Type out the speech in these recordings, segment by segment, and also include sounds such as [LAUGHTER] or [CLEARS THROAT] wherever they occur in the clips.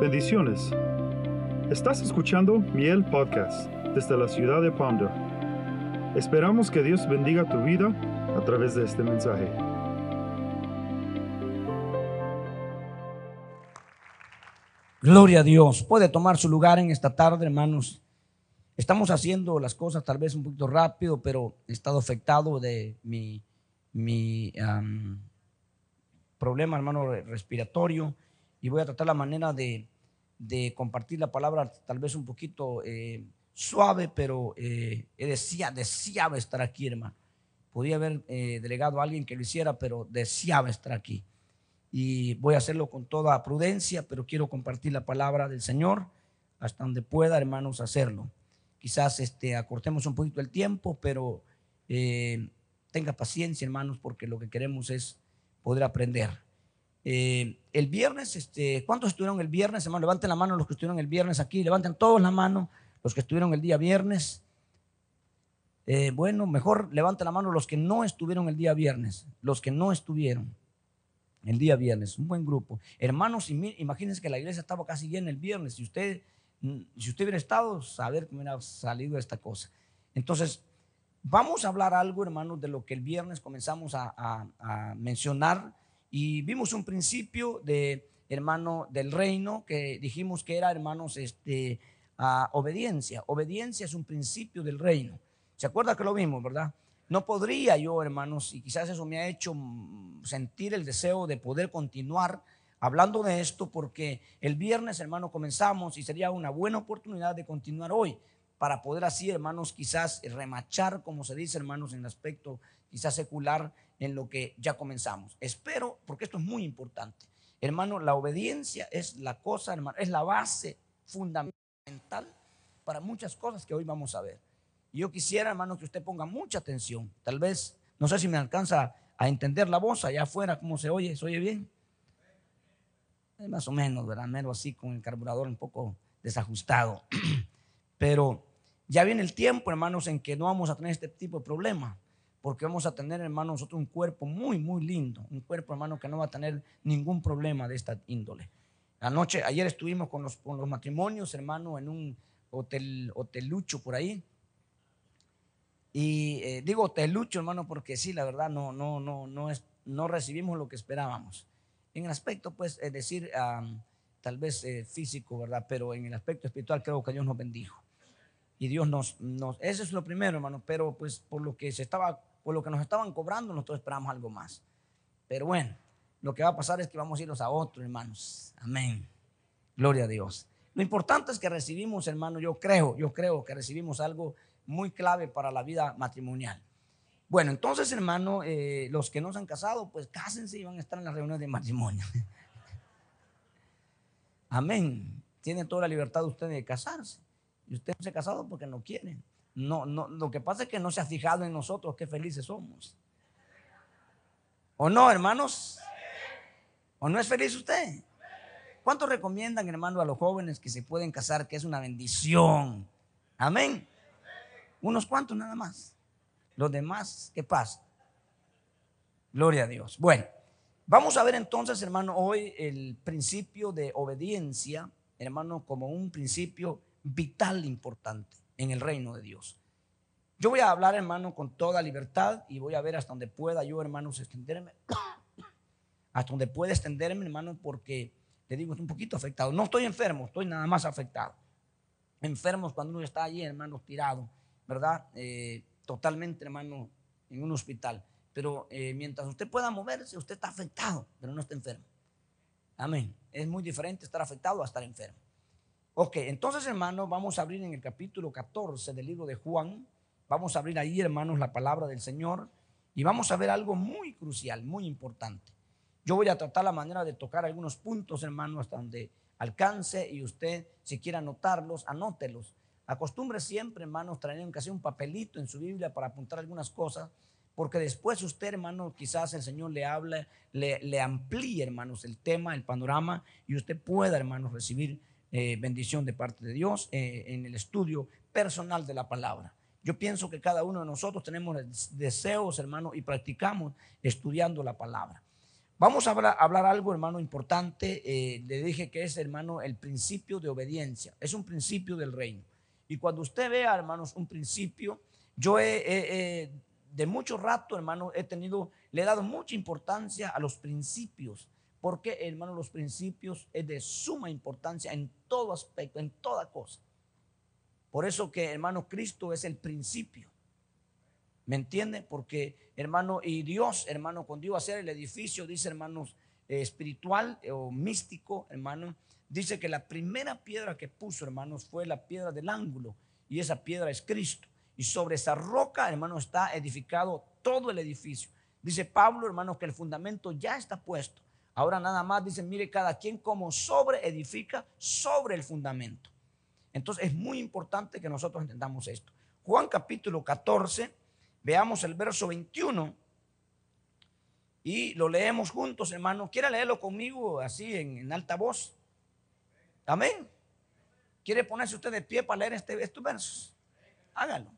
Bendiciones. Estás escuchando Miel Podcast desde la ciudad de Ponder. Esperamos que Dios bendiga tu vida a través de este mensaje. Gloria a Dios. Puede tomar su lugar en esta tarde, hermanos. Estamos haciendo las cosas tal vez un poquito rápido, pero he estado afectado de mi, mi problema, hermano, respiratorio. Y voy a tratar la manera de, compartir la palabra tal vez un poquito eh, suave, pero eh, decía, deseaba estar aquí, hermano. Podía haber eh, delegado a alguien que lo hiciera, pero deseaba estar aquí. Y voy a hacerlo con toda prudencia, pero quiero compartir la palabra del Señor hasta donde pueda, hermanos, hacerlo. Quizás este, acortemos un poquito el tiempo, pero eh, tenga paciencia, hermanos, porque lo que queremos es poder aprender. Eh, el viernes, este, ¿cuántos estuvieron el viernes, hermano? Levanten la mano los que estuvieron el viernes aquí, levanten todos la mano los que estuvieron el día viernes. Eh, bueno, mejor levanten la mano los que no estuvieron el día viernes, los que no estuvieron el día viernes, un buen grupo. Hermanos, imagínense que la iglesia estaba casi llena el viernes. Si usted, si usted hubiera estado, saber cómo hubiera salido esta cosa. Entonces, vamos a hablar algo, hermanos, de lo que el viernes comenzamos a, mencionar y vimos un principio de, hermano, del reino que dijimos que era, hermanos, este, obediencia. Obediencia es un principio del reino. ¿Se acuerda que lo vimos, verdad? No podría yo, hermanos, y quizás eso me ha hecho sentir el deseo de poder continuar hablando de esto, porque el viernes, hermano, comenzamos y sería una buena oportunidad de continuar hoy para poder así, hermanos, quizás remachar, como se dice, hermanos, en el aspecto quizás secular, en lo que ya comenzamos. Espero, porque esto es muy importante. Hermano, la obediencia es la cosa, hermano, es la base fundamental para muchas cosas que hoy vamos a ver. Yo quisiera, hermano, que usted ponga mucha atención. Tal vez, no sé si me alcanza a entender la voz allá afuera, cómo se oye, ¿se oye bien? Más o menos, ¿verdad? Mero así con el carburador un poco desajustado. [CLEARS THROAT] Pero ya viene el tiempo, hermanos, en que no vamos a tener este tipo de problema. Porque vamos a tener, hermano, nosotros un cuerpo muy, muy lindo. Un cuerpo, hermano, que no va a tener ningún problema de esta índole. Anoche, ayer estuvimos con los, con los matrimonios, hermano, en un hotel, hotelucho por ahí. Y eh, digo hotelucho, hermano, porque sí, la verdad, no, no, no, no, es, no recibimos lo que esperábamos. En el aspecto, pues, es decir, um, tal vez eh, físico, ¿verdad? Pero en el aspecto espiritual creo que Dios nos bendijo. Y Dios nos, nos, eso es lo primero, hermano, pero pues por lo que se estaba, por lo que nos estaban cobrando, nosotros esperamos algo más. Pero bueno, lo que va a pasar es que vamos a irnos a otro, hermanos. Amén. Gloria a Dios. Lo importante es que recibimos, hermano, yo creo, yo creo que recibimos algo muy clave para la vida matrimonial. Bueno, entonces, hermano, eh, los que no se han casado, pues cásense y van a estar en las reuniones de matrimonio. [LAUGHS] Amén. Tienen toda la libertad de ustedes de casarse. Y usted no se ha casado porque no quiere. No, no, lo que pasa es que no se ha fijado en nosotros qué felices somos. ¿O no, hermanos? ¿O no es feliz usted? ¿Cuántos recomiendan, hermano, a los jóvenes que se pueden casar, que es una bendición? Amén. Unos cuantos nada más. Los demás, ¿qué pasa? Gloria a Dios. Bueno, vamos a ver entonces, hermano, hoy el principio de obediencia, hermano, como un principio vital importante en el reino de Dios. Yo voy a hablar, hermano, con toda libertad y voy a ver hasta donde pueda yo, hermanos, extenderme. [COUGHS] hasta donde pueda extenderme, hermano, porque le digo, estoy un poquito afectado. No estoy enfermo, estoy nada más afectado. Enfermos cuando uno está allí, hermano, tirado, ¿verdad? Eh, totalmente, hermano, en un hospital. Pero eh, mientras usted pueda moverse, usted está afectado, pero no está enfermo. Amén. Es muy diferente estar afectado a estar enfermo. Ok, entonces, hermanos, vamos a abrir en el capítulo 14 del libro de Juan. Vamos a abrir ahí, hermanos, la palabra del Señor. Y vamos a ver algo muy crucial, muy importante. Yo voy a tratar la manera de tocar algunos puntos, hermanos, hasta donde alcance y usted, si quiere anotarlos, anótelos. Acostumbre siempre, hermanos, traer casi un papelito en su Biblia para apuntar algunas cosas, porque después usted, hermano, quizás el Señor le hable, le, le amplíe, hermanos, el tema, el panorama, y usted pueda, hermanos, recibir eh, bendición de parte de Dios eh, en el estudio personal de la palabra. Yo pienso que cada uno de nosotros tenemos deseos, hermanos, y practicamos estudiando la palabra. Vamos a hablar, hablar algo, hermano, importante. Eh, le dije que es, hermano, el principio de obediencia. Es un principio del reino. Y cuando usted vea, hermanos, un principio, yo de mucho rato, hermano, he tenido, le he dado mucha importancia a los principios. Porque, hermano, los principios es de suma importancia en todo aspecto, en toda cosa. Por eso que, hermano, Cristo es el principio. ¿Me entiende? Porque, hermano, y Dios, hermano, cuando iba a hacer el edificio, dice, hermanos, eh, espiritual o místico, hermano, dice que la primera piedra que puso, hermanos, fue la piedra del ángulo. Y esa piedra es Cristo. Y sobre esa roca, hermano, está edificado todo el edificio. Dice Pablo, hermano, que el fundamento ya está puesto. Ahora nada más dice, mire, cada quien como sobre edifica sobre el fundamento. Entonces es muy importante que nosotros entendamos esto. Juan capítulo 14, veamos el verso 21 y lo leemos juntos, hermano. ¿Quiere leerlo conmigo así en, alta voz? Amén. ¿Quiere ponerse usted de pie para leer este, estos versos? Hágalo.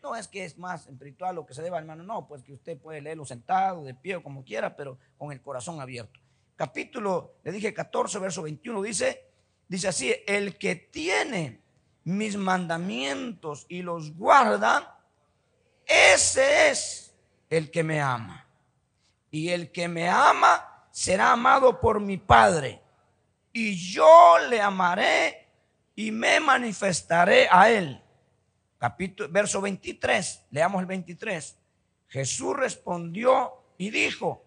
No es que es más espiritual lo que se deba, hermano. No, pues que usted puede leerlo sentado, de pie o como quiera, pero con el corazón abierto. Capítulo, le dije 14, verso 21, dice, dice así, el que tiene mis mandamientos y los guarda, ese es el que me ama. Y el que me ama será amado por mi Padre. Y yo le amaré y me manifestaré a él capítulo, verso 23, leamos el 23. Jesús respondió y dijo,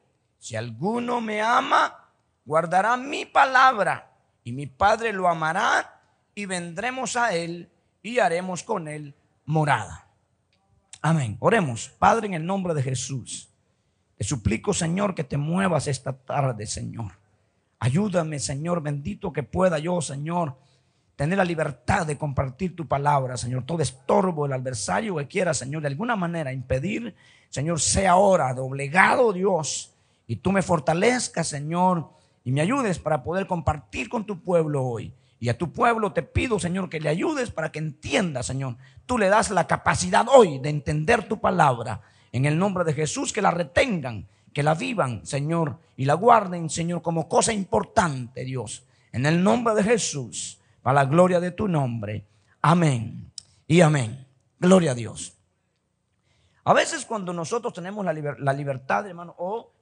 si alguno me ama, guardará mi palabra y mi Padre lo amará y vendremos a él y haremos con él morada. Amén. Oremos, Padre, en el nombre de Jesús. Te suplico, Señor, que te muevas esta tarde, Señor. Ayúdame, Señor, bendito que pueda yo, Señor tener la libertad de compartir tu palabra, Señor. Todo estorbo del adversario que quiera, Señor, de alguna manera impedir, Señor, sea ahora doblegado, Dios, y tú me fortalezcas, Señor, y me ayudes para poder compartir con tu pueblo hoy. Y a tu pueblo te pido, Señor, que le ayudes para que entienda, Señor. Tú le das la capacidad hoy de entender tu palabra. En el nombre de Jesús, que la retengan, que la vivan, Señor, y la guarden, Señor, como cosa importante, Dios. En el nombre de Jesús a la gloria de tu nombre. Amén y amén. Gloria a Dios. A veces cuando nosotros tenemos la, libertad, hermano,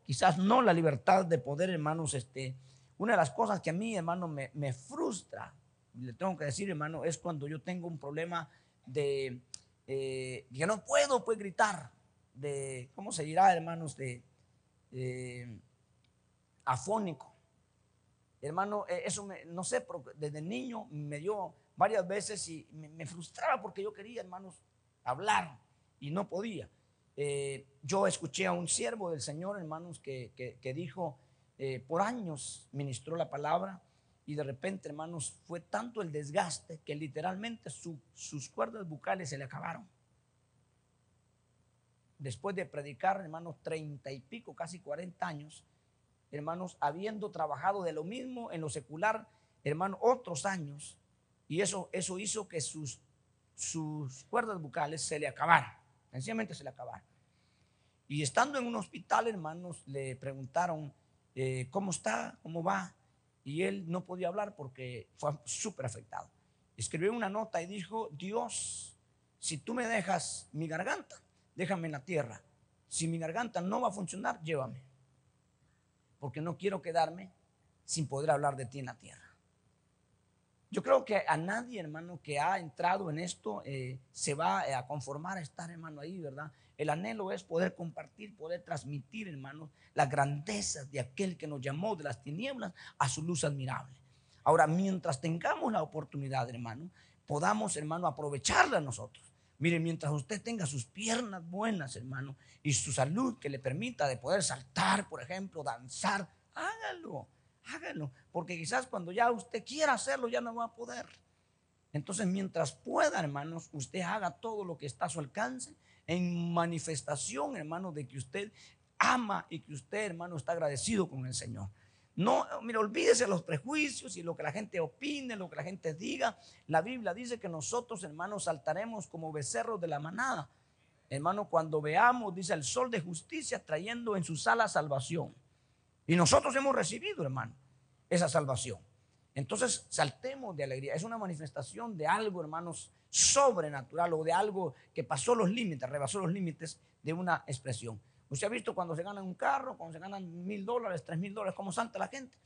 quizás no la libertad de poder, hermanos, este, una de las cosas que a mí, hermano, me, frustra, le tengo que decir, hermano, es cuando yo tengo un problema de eh, que no puedo pues gritar, de, ¿cómo se dirá, hermanos? De afónico. Hermano, eh, eso no sé, desde niño me dio varias veces y me, frustraba porque yo quería, hermanos, hablar y no podía. Eh, yo escuché a un siervo del Señor, hermanos, que, dijo, eh, por años ministró la palabra y de repente, hermanos, fue tanto el desgaste que literalmente sus cuerdas bucales se le acabaron. Después de predicar, hermanos, treinta y pico, casi cuarenta años, hermanos, habiendo trabajado de lo mismo en lo secular, hermanos, otros años, y eso, eso hizo que sus, sus cuerdas bucales se le acabaran, sencillamente se le acabaran. Y estando en un hospital, hermanos, le preguntaron, eh, ¿cómo está? ¿Cómo va? Y él no podía hablar porque fue súper afectado. Escribió una nota y dijo, Dios, si tú me dejas mi garganta, déjame en la tierra. Si mi garganta no va a funcionar, llévame porque no quiero quedarme sin poder hablar de ti en la tierra. Yo creo que a nadie, hermano, que ha entrado en esto eh, se va eh, a conformar a estar, hermano, ahí, ¿verdad? El anhelo es poder compartir, poder transmitir, hermano, las grandezas de aquel que nos llamó de las tinieblas a su luz admirable. Ahora, mientras tengamos la oportunidad, hermano, podamos, hermano, aprovecharla nosotros. Mire, mientras usted tenga sus piernas buenas, hermano, y su salud que le permita de poder saltar, por ejemplo, danzar, hágalo, hágalo, porque quizás cuando ya usted quiera hacerlo ya no va a poder. Entonces, mientras pueda, hermanos, usted haga todo lo que está a su alcance en manifestación, hermano, de que usted ama y que usted, hermano, está agradecido con el Señor. No, mira, olvídese los prejuicios y lo que la gente opine, lo que la gente diga. La Biblia dice que nosotros, hermanos, saltaremos como becerros de la manada. Hermano, cuando veamos, dice el sol de justicia trayendo en sus alas salvación. Y nosotros hemos recibido, hermano, esa salvación. Entonces, saltemos de alegría. Es una manifestación de algo, hermanos, sobrenatural o de algo que pasó los límites, rebasó los límites de una expresión. Usted ha visto cuando se ganan un carro, cuando se ganan mil dólares, tres mil dólares, cómo santa la gente.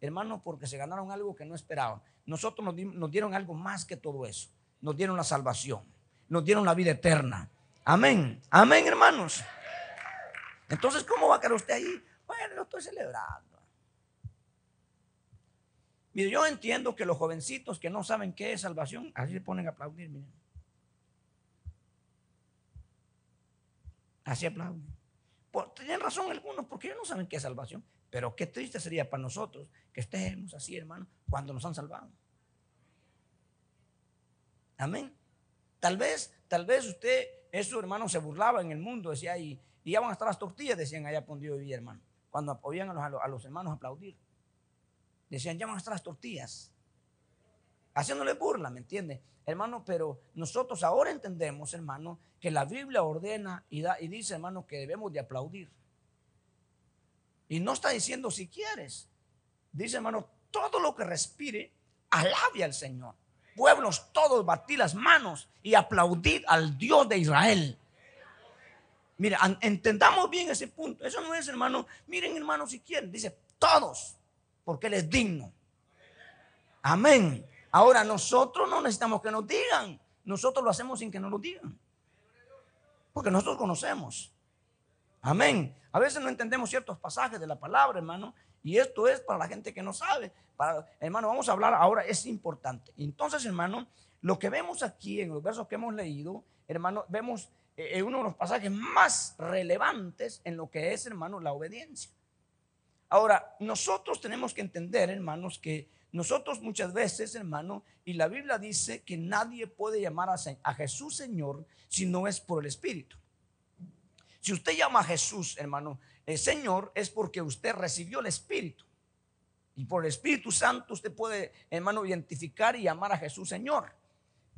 Hermanos, porque se ganaron algo que no esperaban. Nosotros nos, nos dieron algo más que todo eso. Nos dieron la salvación. Nos dieron la vida eterna. Amén. Amén, hermanos. Entonces, ¿cómo va a quedar usted ahí? Bueno, lo estoy celebrando. Mire, yo entiendo que los jovencitos que no saben qué es salvación, así se ponen a aplaudir, miren. Así aplauden. tienen razón algunos, porque ellos no saben qué es salvación. Pero qué triste sería para nosotros que estemos así, hermano, cuando nos han salvado. Amén. Tal vez, tal vez usted, eso hermano, se burlaba en el mundo, decía, y, y ya van a estar las tortillas, decían allá por Dios vivía, hermano. Cuando oían a los, a los hermanos aplaudir. Decían, ya van a las tortillas. Haciéndole burla, ¿me entiende? Hermano, pero nosotros ahora entendemos, hermano, que la Biblia ordena y, da, y dice, hermano, que debemos de aplaudir. Y no está diciendo si quieres. Dice, hermano, todo lo que respire, alabe al Señor. Pueblos todos, batid las manos y aplaudid al Dios de Israel. Mira, entendamos bien ese punto. Eso no es, hermano. Miren, hermano, si quieren. Dice, todos porque Él es digno. Amén. Ahora nosotros no necesitamos que nos digan, nosotros lo hacemos sin que nos lo digan. Porque nosotros conocemos. Amén. A veces no entendemos ciertos pasajes de la palabra, hermano, y esto es para la gente que no sabe. Para, hermano, vamos a hablar ahora, es importante. Entonces, hermano, lo que vemos aquí en los versos que hemos leído, hermano, vemos eh, uno de los pasajes más relevantes en lo que es, hermano, la obediencia. Ahora, nosotros tenemos que entender, hermanos, que nosotros muchas veces, hermano, y la Biblia dice que nadie puede llamar a, Jesús Señor si no es por el Espíritu. Si usted llama a Jesús, hermano, el Señor es porque usted recibió el Espíritu. Y por el Espíritu Santo usted puede, hermano, identificar y llamar a Jesús Señor.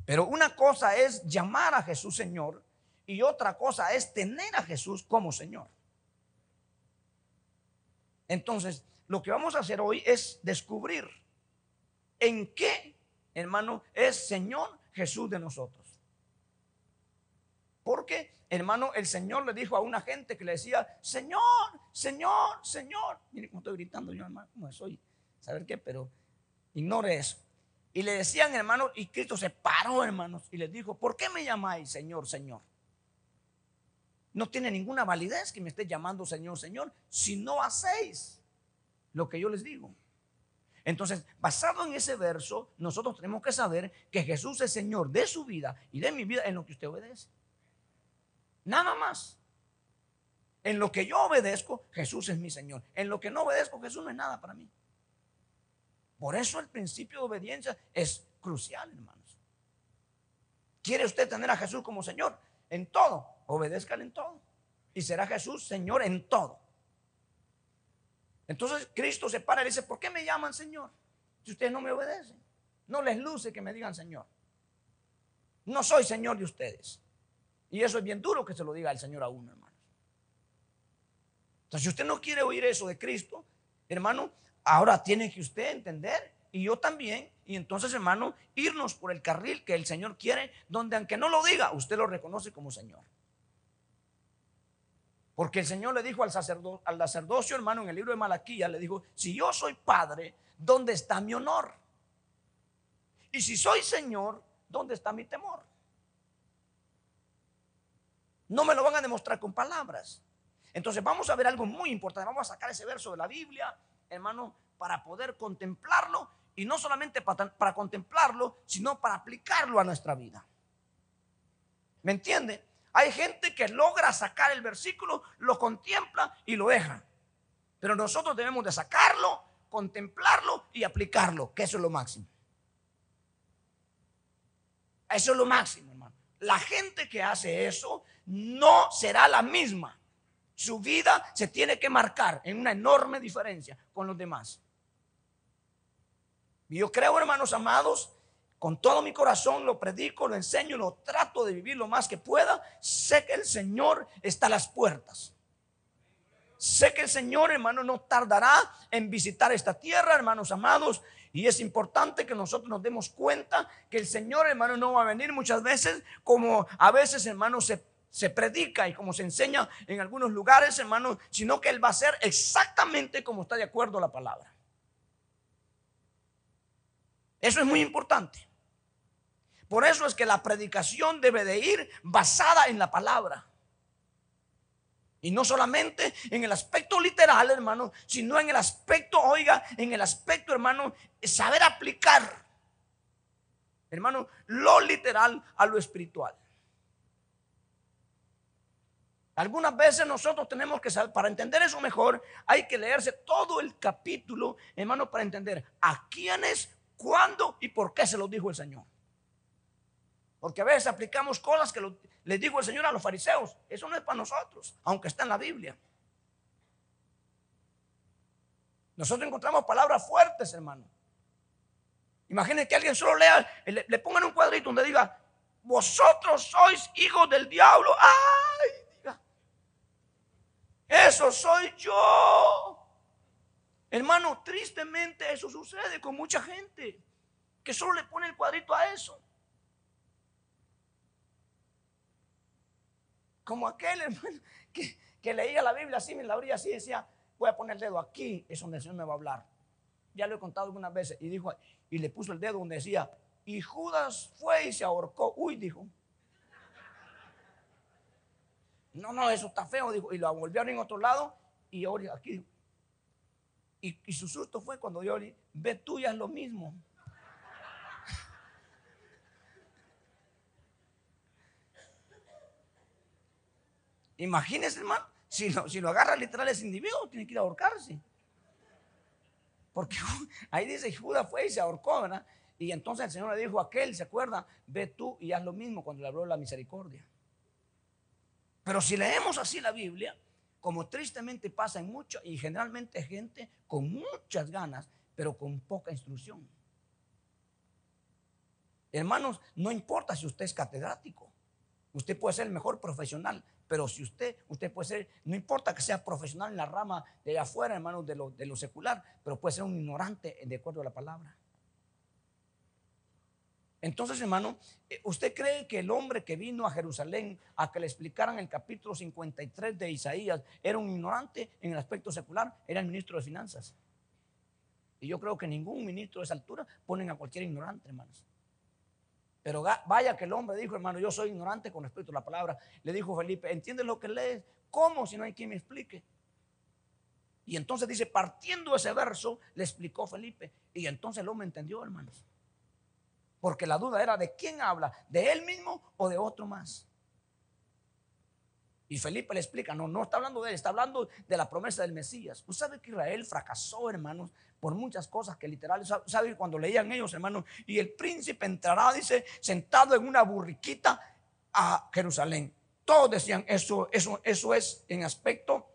Pero una cosa es llamar a Jesús Señor y otra cosa es tener a Jesús como Señor. Entonces, lo que vamos a hacer hoy es descubrir en qué, hermano, es Señor Jesús de nosotros. Porque, hermano, el Señor le dijo a una gente que le decía, Señor, Señor, Señor. Mire cómo estoy gritando yo, hermano, cómo soy. ¿Saber qué? Pero ignore eso. Y le decían, hermano, y Cristo se paró, hermanos, y les dijo, ¿por qué me llamáis Señor, Señor? No tiene ninguna validez que me esté llamando Señor, Señor, si no hacéis lo que yo les digo. Entonces, basado en ese verso, nosotros tenemos que saber que Jesús es Señor de su vida y de mi vida en lo que usted obedece. Nada más. En lo que yo obedezco, Jesús es mi Señor. En lo que no obedezco, Jesús no es nada para mí. Por eso el principio de obediencia es crucial, hermanos. ¿Quiere usted tener a Jesús como Señor? En todo obedezcan en todo. Y será Jesús Señor en todo. Entonces Cristo se para y dice, ¿por qué me llaman Señor? Si ustedes no me obedecen. No les luce que me digan Señor. No soy Señor de ustedes. Y eso es bien duro que se lo diga el Señor a uno, hermanos. Entonces, si usted no quiere oír eso de Cristo, hermano, ahora tiene que usted entender, y yo también, y entonces, hermano, irnos por el carril que el Señor quiere, donde aunque no lo diga, usted lo reconoce como Señor. Porque el Señor le dijo al, sacerdocio, al sacerdocio, hermano, en el libro de Malaquía, le dijo, si yo soy padre, ¿dónde está mi honor? Y si soy Señor, ¿dónde está mi temor? No me lo van a demostrar con palabras. Entonces vamos a ver algo muy importante. Vamos a sacar ese verso de la Biblia, hermano, para poder contemplarlo. Y no solamente para, para contemplarlo, sino para aplicarlo a nuestra vida. ¿Me entiende? Hay gente que logra sacar el versículo, lo contempla y lo deja. Pero nosotros debemos de sacarlo, contemplarlo y aplicarlo, que eso es lo máximo. Eso es lo máximo, hermano. La gente que hace eso no será la misma. Su vida se tiene que marcar en una enorme diferencia con los demás. Y yo creo, hermanos amados, con todo mi corazón lo predico, lo enseño, lo trato de vivir lo más que pueda. Sé que el Señor está a las puertas. sé que el Señor, hermano, no tardará en visitar esta tierra, hermanos amados. Y es importante que nosotros nos demos cuenta que el Señor, hermano, no va a venir muchas veces como a veces, hermano, se, se predica y como se enseña en algunos lugares, hermano, sino que Él va a ser exactamente como está de acuerdo la palabra. Eso es muy importante. Por eso es que la predicación debe de ir basada en la palabra. Y no solamente en el aspecto literal, hermano, sino en el aspecto, oiga, en el aspecto, hermano, saber aplicar, hermano, lo literal a lo espiritual. Algunas veces nosotros tenemos que saber, para entender eso mejor, hay que leerse todo el capítulo, hermano, para entender a quiénes, cuándo y por qué se lo dijo el Señor. Porque a veces aplicamos cosas que les dijo el Señor a los fariseos. Eso no es para nosotros, aunque está en la Biblia. Nosotros encontramos palabras fuertes, hermano. Imaginen que alguien solo lea, le, le, pongan un cuadrito donde diga, vosotros sois hijos del diablo. ¡Ay! Diga, eso soy yo. Hermano, tristemente eso sucede con mucha gente que solo le pone el cuadrito a eso. Como aquel [LAUGHS] hermano que, leía la Biblia así, me la abría así decía, voy a poner el dedo aquí, es donde el Señor me va a hablar. Ya lo he contado algunas veces. Y dijo, y le puso el dedo donde decía, y Judas fue y se ahorcó. Uy, dijo. No, no, eso está feo, dijo. Y lo volvieron en otro lado y ahora aquí. Y, su susto fue cuando yo ve tú ya es lo mismo. Imagínense, hermano, si lo, si lo agarra literal ese individuo, tiene que ir a ahorcarse. Porque [LAUGHS] ahí dice, Judas fue y se ahorcó, ¿verdad? Y entonces el Señor le dijo a aquel, ¿se acuerda? Ve tú y haz lo mismo cuando le habló la misericordia. Pero si leemos así la Biblia, como tristemente pasa en mucho, y generalmente gente con muchas ganas, pero con poca instrucción. Hermanos, no importa si usted es catedrático, usted puede ser el mejor profesional, pero si usted, usted puede ser, no importa que sea profesional en la rama de afuera, hermano, de lo, de lo secular, pero puede ser un ignorante de acuerdo a la palabra. Entonces, hermano, eh, ¿usted cree que el hombre que vino a Jerusalén a que le explicaran el capítulo 53 de Isaías era un ignorante en el aspecto secular? Era el ministro de Finanzas. Y yo creo que ningún ministro de esa altura ponen a cualquier ignorante, hermanos. Pero vaya que el hombre dijo, hermano, yo soy ignorante con respecto a la palabra. Le dijo Felipe, ¿entiendes lo que lees? ¿Cómo si no hay quien me explique? Y entonces dice, partiendo ese verso, le explicó Felipe. Y entonces el hombre entendió, hermanos. Porque la duda era de quién habla, de él mismo o de otro más. Y Felipe le explica, no, no está hablando de él, está hablando de la promesa del Mesías. Usted sabe que Israel fracasó, hermanos, por muchas cosas que literal, sabe cuando leían ellos, hermanos, y el príncipe entrará, dice, sentado en una burriquita a Jerusalén. Todos decían, eso, eso, eso es en aspecto,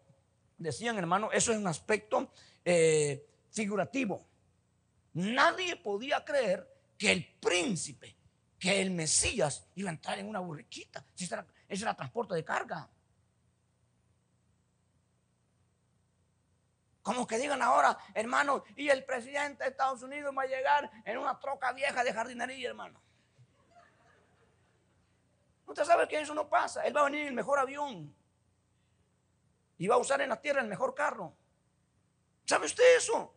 decían, hermano, eso es un aspecto eh, figurativo. Nadie podía creer que el príncipe, que el Mesías iba a entrar en una burriquita. Ese era, ese era transporte de carga. Como que digan ahora, hermano, y el presidente de Estados Unidos va a llegar en una troca vieja de jardinería, hermano. Usted sabe que eso no pasa. Él va a venir en el mejor avión. Y va a usar en la tierra el mejor carro. ¿Sabe usted eso?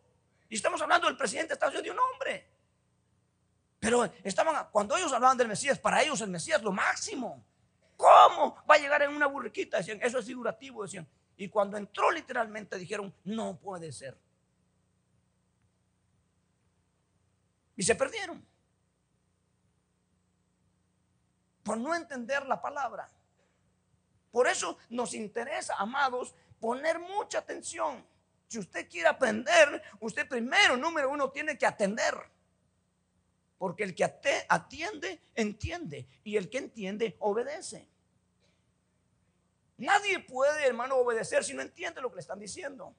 Y estamos hablando del presidente de Estados Unidos de un hombre. Pero estaban, cuando ellos hablaban del Mesías, para ellos el Mesías lo máximo. ¿Cómo va a llegar en una burriquita? Decían, eso es figurativo, decían. Y cuando entró literalmente dijeron, no puede ser. Y se perdieron. Por no entender la palabra. Por eso nos interesa, amados, poner mucha atención. Si usted quiere aprender, usted primero, número uno, tiene que atender. Porque el que atiende, entiende. Y el que entiende, obedece. Nadie puede, hermano, obedecer si no entiende lo que le están diciendo.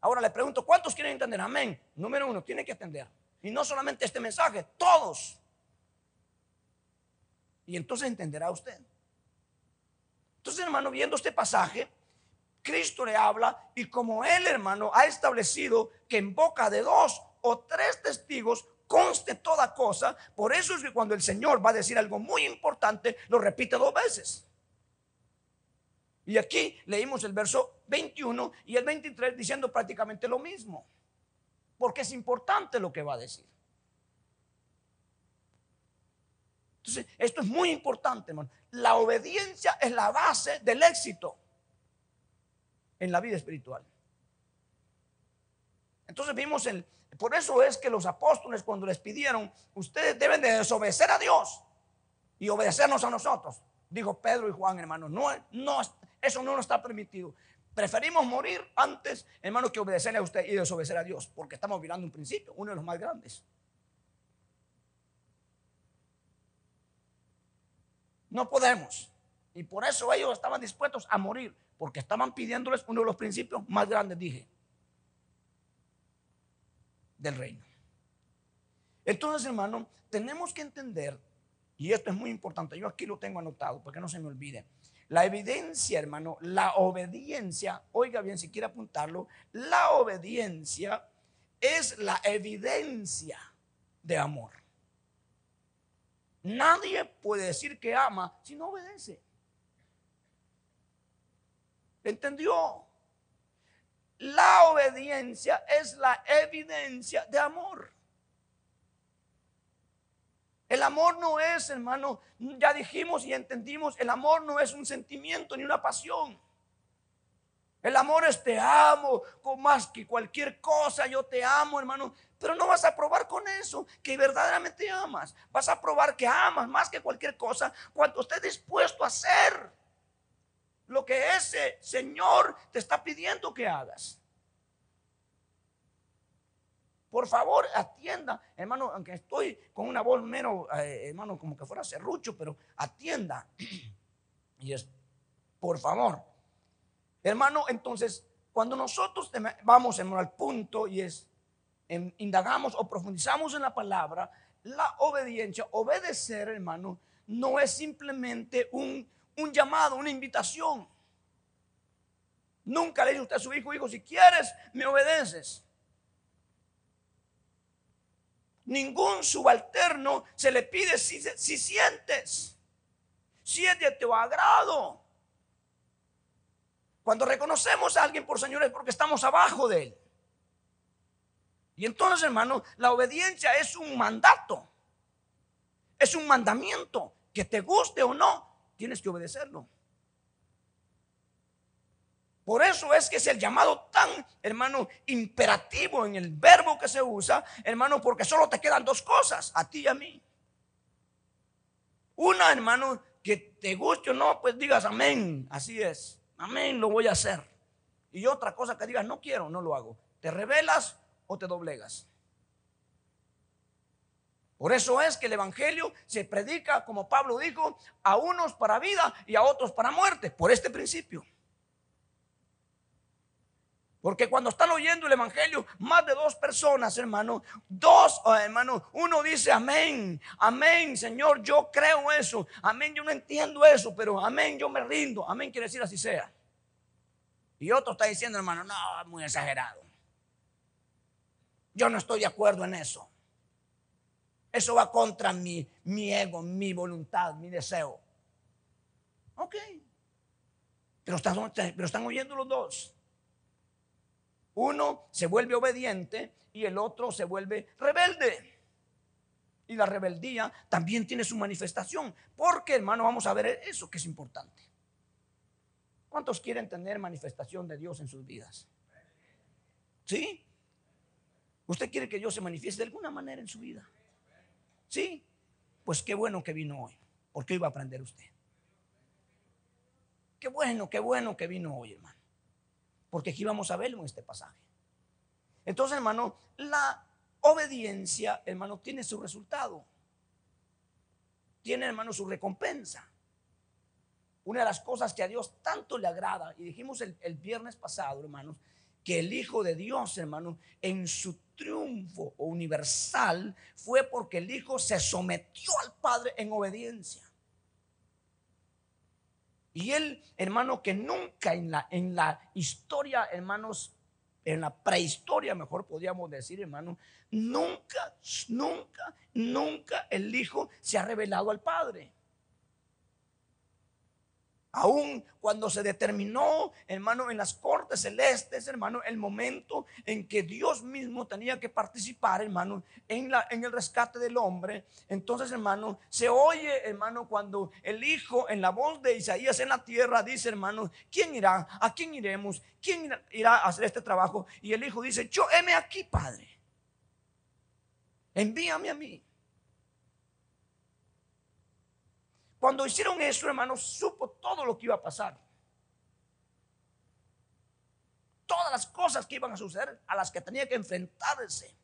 Ahora le pregunto, ¿cuántos quieren entender? Amén. Número uno, tiene que atender. Y no solamente este mensaje, todos. Y entonces entenderá usted. Entonces, hermano, viendo este pasaje, Cristo le habla y como él, hermano, ha establecido que en boca de dos o tres testigos conste toda cosa, por eso es que cuando el Señor va a decir algo muy importante, lo repite dos veces. Y aquí leímos el verso 21 y el 23 diciendo prácticamente lo mismo, porque es importante lo que va a decir. Entonces, esto es muy importante, hermano. La obediencia es la base del éxito en la vida espiritual. Entonces vimos el, por eso es que los apóstoles cuando les pidieron, ustedes deben de desobedecer a Dios y obedecernos a nosotros. Dijo Pedro y Juan, hermano, no, no, eso no nos está permitido. Preferimos morir antes, hermano, que obedecerle a usted y desobedecer a Dios, porque estamos mirando un principio, uno de los más grandes. No podemos. Y por eso ellos estaban dispuestos a morir, porque estaban pidiéndoles uno de los principios más grandes, dije, del reino. Entonces, hermano, tenemos que entender, y esto es muy importante, yo aquí lo tengo anotado, para que no se me olvide. La evidencia, hermano, la obediencia, oiga bien si quiere apuntarlo, la obediencia es la evidencia de amor. Nadie puede decir que ama si no obedece. ¿Entendió? La obediencia es la evidencia de amor. El amor no es, hermano, ya dijimos y entendimos, el amor no es un sentimiento ni una pasión. El amor es te amo con más que cualquier cosa, yo te amo, hermano. Pero no vas a probar con eso que verdaderamente amas. Vas a probar que amas más que cualquier cosa cuando estés dispuesto a hacer lo que ese Señor te está pidiendo que hagas. Por favor, atienda, hermano, aunque estoy con una voz menos, eh, hermano, como que fuera serrucho, pero atienda. [CLEARS THROAT] Y es, por favor, hermano, entonces, cuando nosotros vamos al punto y es, indagamos o profundizamos en la palabra, la obediencia, obedecer, hermano, no es simplemente un, un llamado, una invitación. Nunca le dice usted a su hijo, hijo, si quieres, me obedeces. Ningún subalterno se le pide si, si sientes, si es de tu agrado. Cuando reconocemos a alguien por Señor es porque estamos abajo de él. Y entonces, hermano, la obediencia es un mandato. Es un mandamiento. Que te guste o no, tienes que obedecerlo. Por eso es que es el llamado tan, hermano, imperativo en el verbo que se usa, hermano, porque solo te quedan dos cosas, a ti y a mí. Una, hermano, que te guste o no, pues digas amén, así es, amén, lo voy a hacer. Y otra cosa que digas, no quiero, no lo hago. Te revelas o te doblegas. Por eso es que el Evangelio se predica, como Pablo dijo, a unos para vida y a otros para muerte, por este principio. Porque cuando están oyendo el Evangelio, más de dos personas, hermano, dos, oh, hermano, uno dice amén, amén, Señor, yo creo eso, amén, yo no entiendo eso, pero amén, yo me rindo, amén quiere decir así sea. Y otro está diciendo, hermano, no, muy exagerado. Yo no estoy de acuerdo en eso. Eso va contra mi, mi ego, mi voluntad, mi deseo. Ok. Pero están, pero están oyendo los dos. Uno se vuelve obediente y el otro se vuelve rebelde. Y la rebeldía también tiene su manifestación. Porque, hermano, vamos a ver eso que es importante. ¿Cuántos quieren tener manifestación de Dios en sus vidas? ¿Sí? ¿Usted quiere que Dios se manifieste de alguna manera en su vida? ¿Sí? Pues qué bueno que vino hoy. Porque va a aprender usted. Qué bueno, qué bueno que vino hoy, hermano. Porque aquí vamos a verlo en este pasaje. Entonces, hermano, la obediencia, hermano, tiene su resultado. Tiene, hermano, su recompensa. Una de las cosas que a Dios tanto le agrada, y dijimos el, viernes pasado, hermanos, que el Hijo de Dios, hermano, en su triunfo universal fue porque el Hijo se sometió al Padre en obediencia. Y él, hermano, que nunca en la, en la historia, hermanos, en la prehistoria, mejor podríamos decir, hermano, nunca, nunca, nunca el Hijo se ha revelado al Padre. Aún cuando se determinó, hermano, en las cortes celestes, hermano, el momento en que Dios mismo tenía que participar, hermano, en, la, en el rescate del hombre. Entonces, hermano, se oye, hermano, cuando el Hijo, en la voz de Isaías en la tierra, dice, hermano, ¿quién irá? ¿A quién iremos? ¿Quién irá a hacer este trabajo? Y el Hijo dice, yo heme aquí, Padre. Envíame a mí. Cuando hicieron eso, hermano, supo todo lo que iba a pasar. Todas las cosas que iban a suceder, a las que tenía que enfrentarse.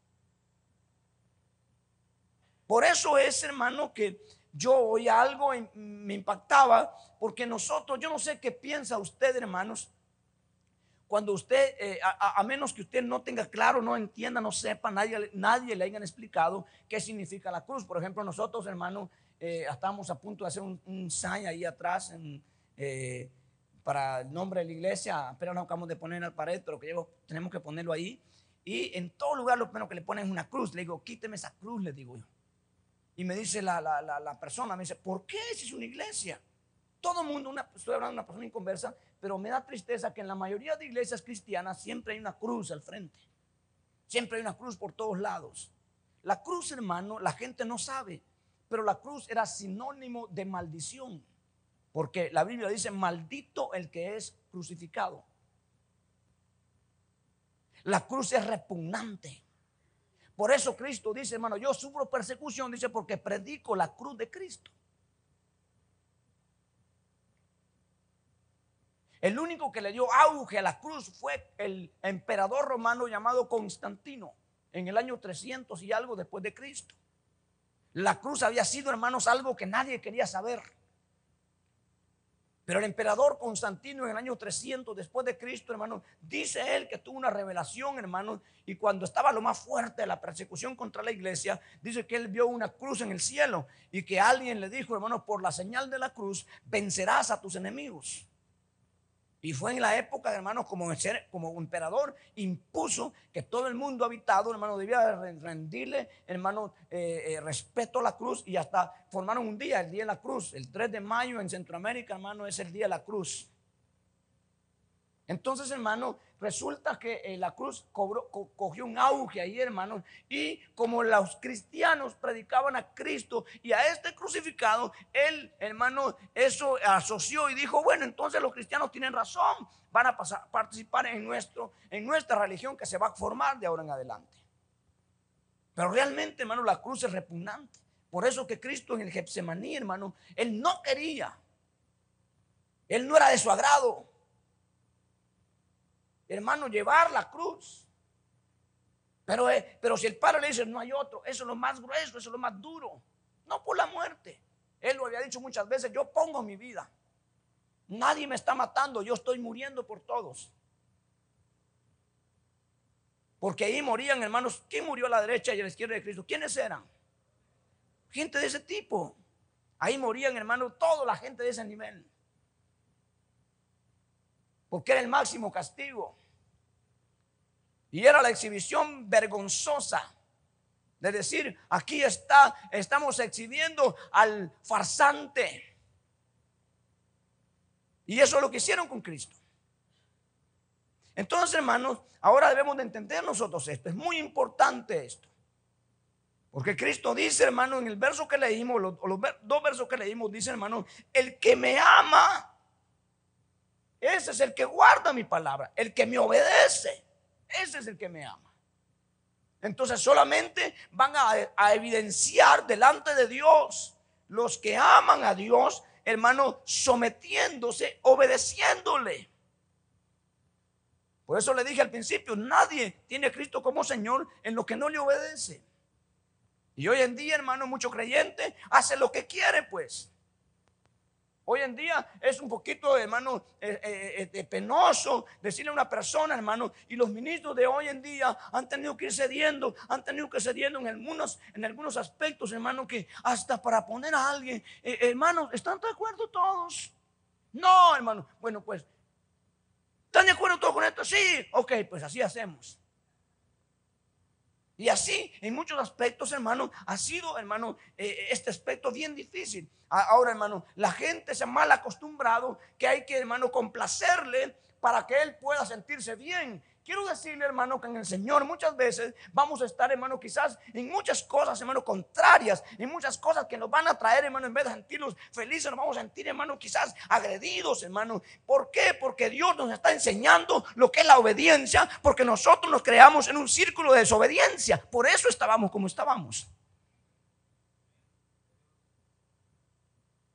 Por eso es, hermano, que yo oí algo me impactaba, porque nosotros, yo no sé qué piensa usted, hermanos, cuando usted, eh, a, menos que usted no tenga claro, no entienda, no sepa, nadie, nadie le hayan explicado qué significa la cruz. Por ejemplo, nosotros, hermano, eh, estábamos a punto de hacer un, un sign ahí atrás eh, para el nombre de la iglesia. Apenas nos acabamos de poner en el pared, pero que tenemos que ponerlo ahí. Y en todo lugar lo primero que le ponen es una cruz. Le digo, quíteme esa cruz, le digo yo. Y me dice la, la, la, persona, me dice, ¿por qué si es una iglesia? Todo el mundo, una, estoy hablando de una persona inconversa, pero me da tristeza que en la mayoría de iglesias cristianas siempre hay una cruz al frente. Siempre hay una cruz por todos lados. La cruz, hermano, la gente no sabe pero la cruz era sinónimo de maldición, porque la Biblia dice, maldito el que es crucificado. La cruz es repugnante. Por eso Cristo dice, hermano, yo sufro persecución, dice, porque predico la cruz de Cristo. El único que le dio auge a la cruz fue el emperador romano llamado Constantino en el año 300 y algo después de Cristo. La cruz había sido, hermanos, algo que nadie quería saber. Pero el emperador Constantino en el año 300 después de Cristo, hermano, dice él que tuvo una revelación, hermano, y cuando estaba lo más fuerte de la persecución contra la iglesia, dice que él vio una cruz en el cielo y que alguien le dijo, hermano, por la señal de la cruz vencerás a tus enemigos. Y fue en la época, hermanos, como, como emperador, impuso que todo el mundo habitado, hermano, debía rendirle, hermano, eh, eh, respeto a la cruz y hasta formaron un día, el Día de la Cruz. El 3 de mayo en Centroamérica, hermano, es el Día de la Cruz. Entonces, hermano, resulta que eh, la cruz cogió un auge ahí, hermano. Y como los cristianos predicaban a Cristo y a este crucificado, él, hermano, eso asoció y dijo, bueno, entonces los cristianos tienen razón, van a participar en, nuestro, en nuestra religión que se va a formar de ahora en adelante. Pero realmente, hermano, la cruz es repugnante. Por eso que Cristo en el Getsemaní, hermano, él no quería. Él no era de su agrado hermano, llevar la cruz. Pero, eh, pero si el padre le dice, no hay otro, eso es lo más grueso, eso es lo más duro. No por la muerte. Él lo había dicho muchas veces, yo pongo mi vida. Nadie me está matando, yo estoy muriendo por todos. Porque ahí morían, hermanos, ¿quién murió a la derecha y a la izquierda de Cristo? ¿Quiénes eran? Gente de ese tipo. Ahí morían, hermanos, toda la gente de ese nivel porque era el máximo castigo. Y era la exhibición vergonzosa de decir, aquí está, estamos exhibiendo al farsante. Y eso es lo que hicieron con Cristo. Entonces, hermanos, ahora debemos de entender nosotros esto. Es muy importante esto. Porque Cristo dice, hermano, en el verso que leímos, los, los dos versos que leímos, dice, hermano, el que me ama, ese es el que guarda mi palabra, el que me obedece. Ese es el que me ama. Entonces solamente van a, evidenciar delante de Dios los que aman a Dios, hermano, sometiéndose, obedeciéndole. Por eso le dije al principio, nadie tiene a Cristo como Señor en lo que no le obedece. Y hoy en día, hermano, mucho creyente hace lo que quiere, pues. Hoy en día es un poquito, hermano, eh, eh, eh, penoso decirle a una persona, hermano, y los ministros de hoy en día han tenido que ir cediendo, han tenido que cediendo en algunos, en algunos aspectos, hermano, que hasta para poner a alguien, hermano, ¿están de acuerdo todos? No, hermano. Bueno, pues, ¿están de acuerdo todos con esto? Sí. Ok, pues así hacemos. Y así, en muchos aspectos, hermano, ha sido, hermano, eh, este aspecto bien difícil. Ahora, hermano, la gente se ha mal acostumbrado que hay que, hermano, complacerle para que él pueda sentirse bien. Quiero decirle, hermano, que en el Señor muchas veces vamos a estar, hermano, quizás en muchas cosas, hermano, contrarias, en muchas cosas que nos van a traer, hermano, en vez de sentirnos felices, nos vamos a sentir, hermano, quizás agredidos, hermano. ¿Por qué? Porque Dios nos está enseñando lo que es la obediencia, porque nosotros nos creamos en un círculo de desobediencia. Por eso estábamos como estábamos.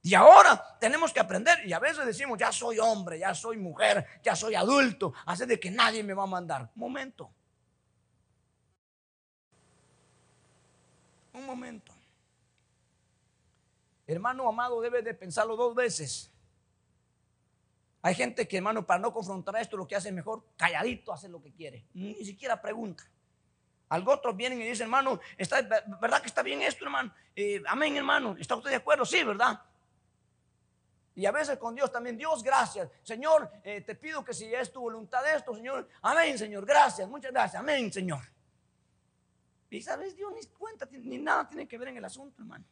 Y ahora tenemos que aprender, y a veces decimos, ya soy hombre, ya soy mujer, ya soy adulto, hace de que nadie me va a mandar. Un momento. Un momento. Hermano amado debe de pensarlo dos veces. Hay gente que, hermano, para no confrontar esto, lo que hace mejor, calladito, hace lo que quiere. Ni siquiera pregunta. Algo otros vienen y dicen, hermano, ¿está, ¿verdad que está bien esto, hermano? Eh, amén, hermano. ¿Está usted de acuerdo? Sí, ¿verdad? Y a veces con Dios también, Dios, gracias. Señor, eh, te pido que si es tu voluntad esto, Señor, amén, Señor, gracias, muchas gracias, amén, Señor. Y sabes, Dios ni cuenta, ni nada tiene que ver en el asunto, hermano.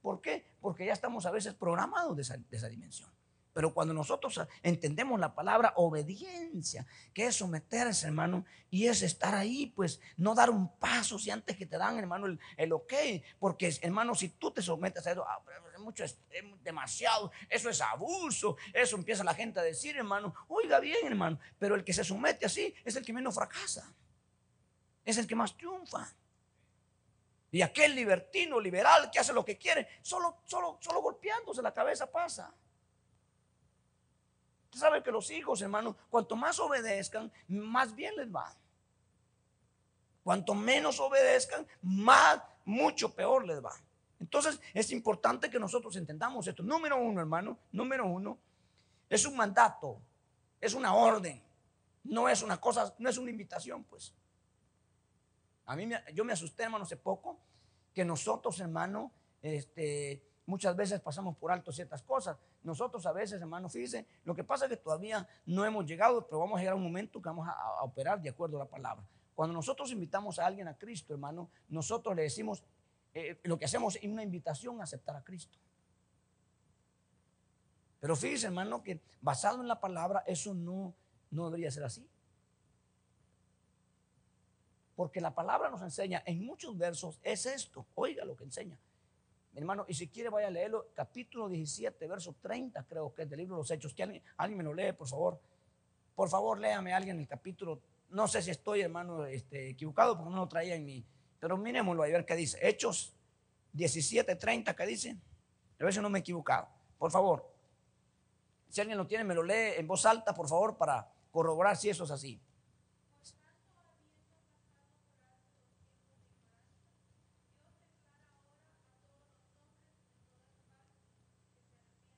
¿Por qué? Porque ya estamos a veces programados de esa dimensión. Pero cuando nosotros entendemos la palabra obediencia, que es someterse, hermano, y es estar ahí, pues no dar un paso si antes que te dan, hermano, el, el ok. Porque, hermano, si tú te sometes a eso, ah, es mucho, es demasiado, eso es abuso, eso empieza la gente a decir, hermano, oiga bien, hermano, pero el que se somete así es el que menos fracasa, es el que más triunfa. Y aquel libertino, liberal, que hace lo que quiere, solo, solo, solo golpeándose la cabeza pasa. Usted sabe que los hijos, hermano, cuanto más obedezcan, más bien les va. Cuanto menos obedezcan, más, mucho peor les va. Entonces es importante que nosotros entendamos esto. Número uno, hermano, número uno, es un mandato, es una orden, no es una cosa, no es una invitación, pues. A mí yo me asusté, hermano, hace poco, que nosotros, hermano, este, muchas veces pasamos por alto ciertas cosas. Nosotros a veces, hermano, fíjense, lo que pasa es que todavía no hemos llegado, pero vamos a llegar a un momento que vamos a, operar de acuerdo a la palabra. Cuando nosotros invitamos a alguien a Cristo, hermano, nosotros le decimos, eh, lo que hacemos es una invitación a aceptar a Cristo. Pero fíjese, hermano, que basado en la palabra, eso no, no debería ser así. Porque la palabra nos enseña en muchos versos, es esto. Oiga lo que enseña. Hermano, y si quiere vaya a leerlo, capítulo 17, verso 30, creo que es del libro de los Hechos. Que alguien, me lo lee, por favor. Por favor, léame alguien el capítulo. No sé si estoy, hermano, este, equivocado porque no lo traía en mí. Pero miremoslo a ver qué dice. Hechos 17, 30, ¿qué dice? A ver si no me he equivocado. Por favor. Si alguien lo tiene, me lo lee en voz alta, por favor, para corroborar si eso es así.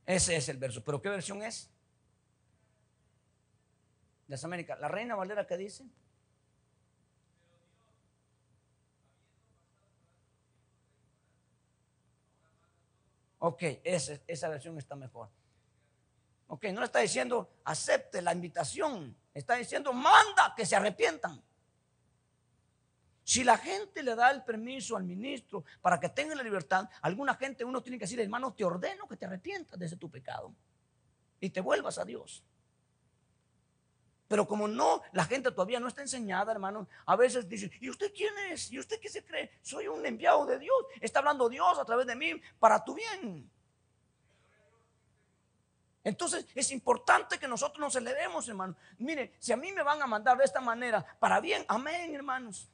Ese es el verso. ¿Pero qué versión es? Las Américas. ¿La Reina Valera qué dice? Ok, esa, esa versión está mejor. Ok, no está diciendo acepte la invitación, está diciendo manda que se arrepientan. Si la gente le da el permiso al ministro para que tenga la libertad, alguna gente uno tiene que decir, hermano, te ordeno que te arrepientas de ese tu pecado y te vuelvas a Dios. Pero como no, la gente todavía no está enseñada, hermano, a veces dicen, ¿y usted quién es? ¿Y usted qué se cree? Soy un enviado de Dios. Está hablando Dios a través de mí para tu bien. Entonces es importante que nosotros nos elevemos, hermano. Mire, si a mí me van a mandar de esta manera, para bien, amén, hermanos.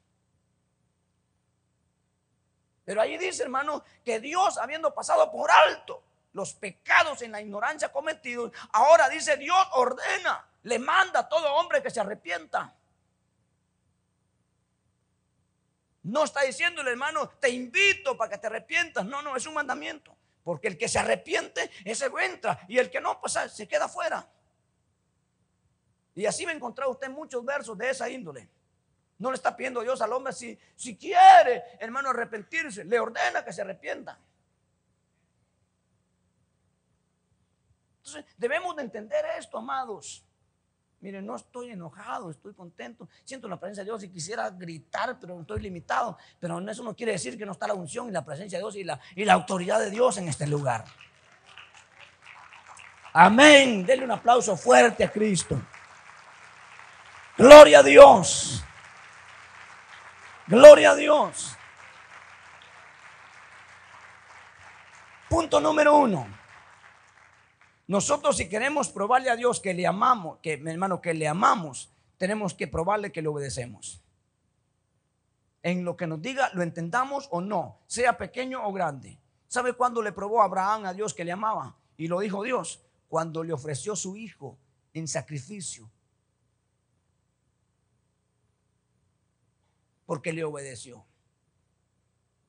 Pero ahí dice, hermano, que Dios, habiendo pasado por alto los pecados en la ignorancia cometidos, ahora dice, Dios ordena, le manda a todo hombre que se arrepienta. No está diciéndole, hermano, te invito para que te arrepientas. No, no, es un mandamiento. Porque el que se arrepiente, ese entra. Y el que no, pues se queda fuera. Y así va a encontrar usted muchos versos de esa índole. No le está pidiendo Dios al hombre si, si quiere, hermano, arrepentirse. Le ordena que se arrepienta. Entonces, debemos de entender esto, amados. Miren, no estoy enojado, estoy contento, siento la presencia de Dios y quisiera gritar, pero estoy limitado. Pero eso no quiere decir que no está la unción y la presencia de Dios y la, y la autoridad de Dios en este lugar. Amén. Denle un aplauso fuerte a Cristo. Gloria a Dios. Gloria a Dios. Punto número uno. Nosotros si queremos probarle a Dios que le amamos, que mi hermano, que le amamos, tenemos que probarle que le obedecemos. En lo que nos diga, lo entendamos o no, sea pequeño o grande. ¿Sabe cuándo le probó Abraham a Dios que le amaba? Y lo dijo Dios, cuando le ofreció su hijo en sacrificio. Porque le obedeció.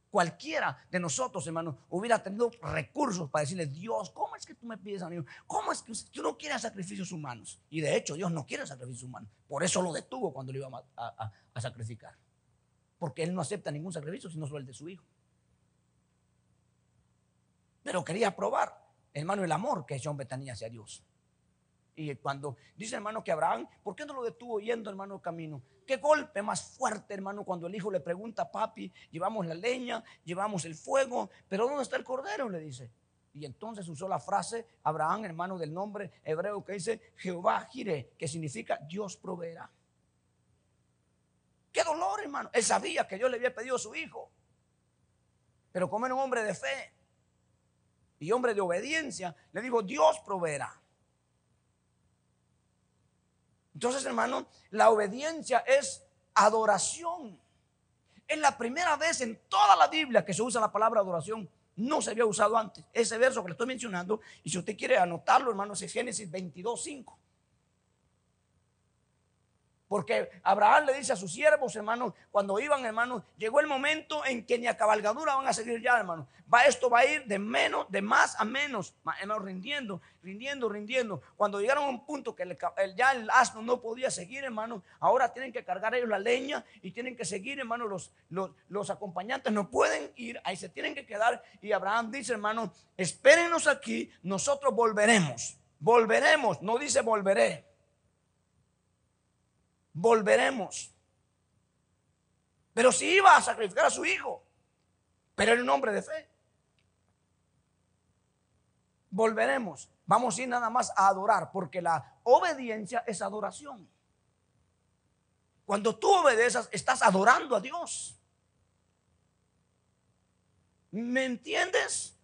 Cualquiera de nosotros, hermano, hubiera tenido recursos para decirle, Dios, ¿cómo es que tú me pides a mí? ¿Cómo es que tú no quieres sacrificios humanos? Y de hecho, Dios no quiere sacrificios humanos. Por eso lo detuvo cuando le iba a, sacrificar. Porque Él no acepta ningún sacrificio sino solo el de su hijo. Pero quería probar hermano, el amor que ese hombre tenía hacia Dios. Y cuando dice hermano que Abraham, ¿por qué no lo detuvo yendo hermano camino? Qué golpe más fuerte hermano cuando el hijo le pregunta, papi, llevamos la leña, llevamos el fuego, pero ¿dónde está el cordero? Le dice. Y entonces usó la frase Abraham, hermano del nombre hebreo que dice Jehová gire, que significa Dios proveerá. Qué dolor hermano. Él sabía que Dios le había pedido a su hijo. Pero como era un hombre de fe, y hombre de obediencia, le digo, Dios proveerá. Entonces, hermano, la obediencia es adoración. Es la primera vez en toda la Biblia que se usa la palabra adoración. No se había usado antes. Ese verso que le estoy mencionando, y si usted quiere anotarlo, hermano, es Génesis 22, 5. Porque Abraham le dice a sus siervos, hermanos, cuando iban, hermanos, llegó el momento en que ni a cabalgadura van a seguir ya, hermanos. Va, esto va a ir de menos, de más a menos, hermanos, rindiendo, rindiendo, rindiendo. Cuando llegaron a un punto que ya el asno no podía seguir, hermanos, ahora tienen que cargar ellos la leña y tienen que seguir, hermanos, los, los, los acompañantes no pueden ir, ahí se tienen que quedar. Y Abraham dice, hermanos, espérenos aquí, nosotros volveremos. Volveremos, no dice volveré volveremos. Pero si iba a sacrificar a su hijo, pero era un hombre de fe. Volveremos. Vamos a ir nada más a adorar, porque la obediencia es adoración. Cuando tú obedeces, estás adorando a Dios. ¿Me entiendes?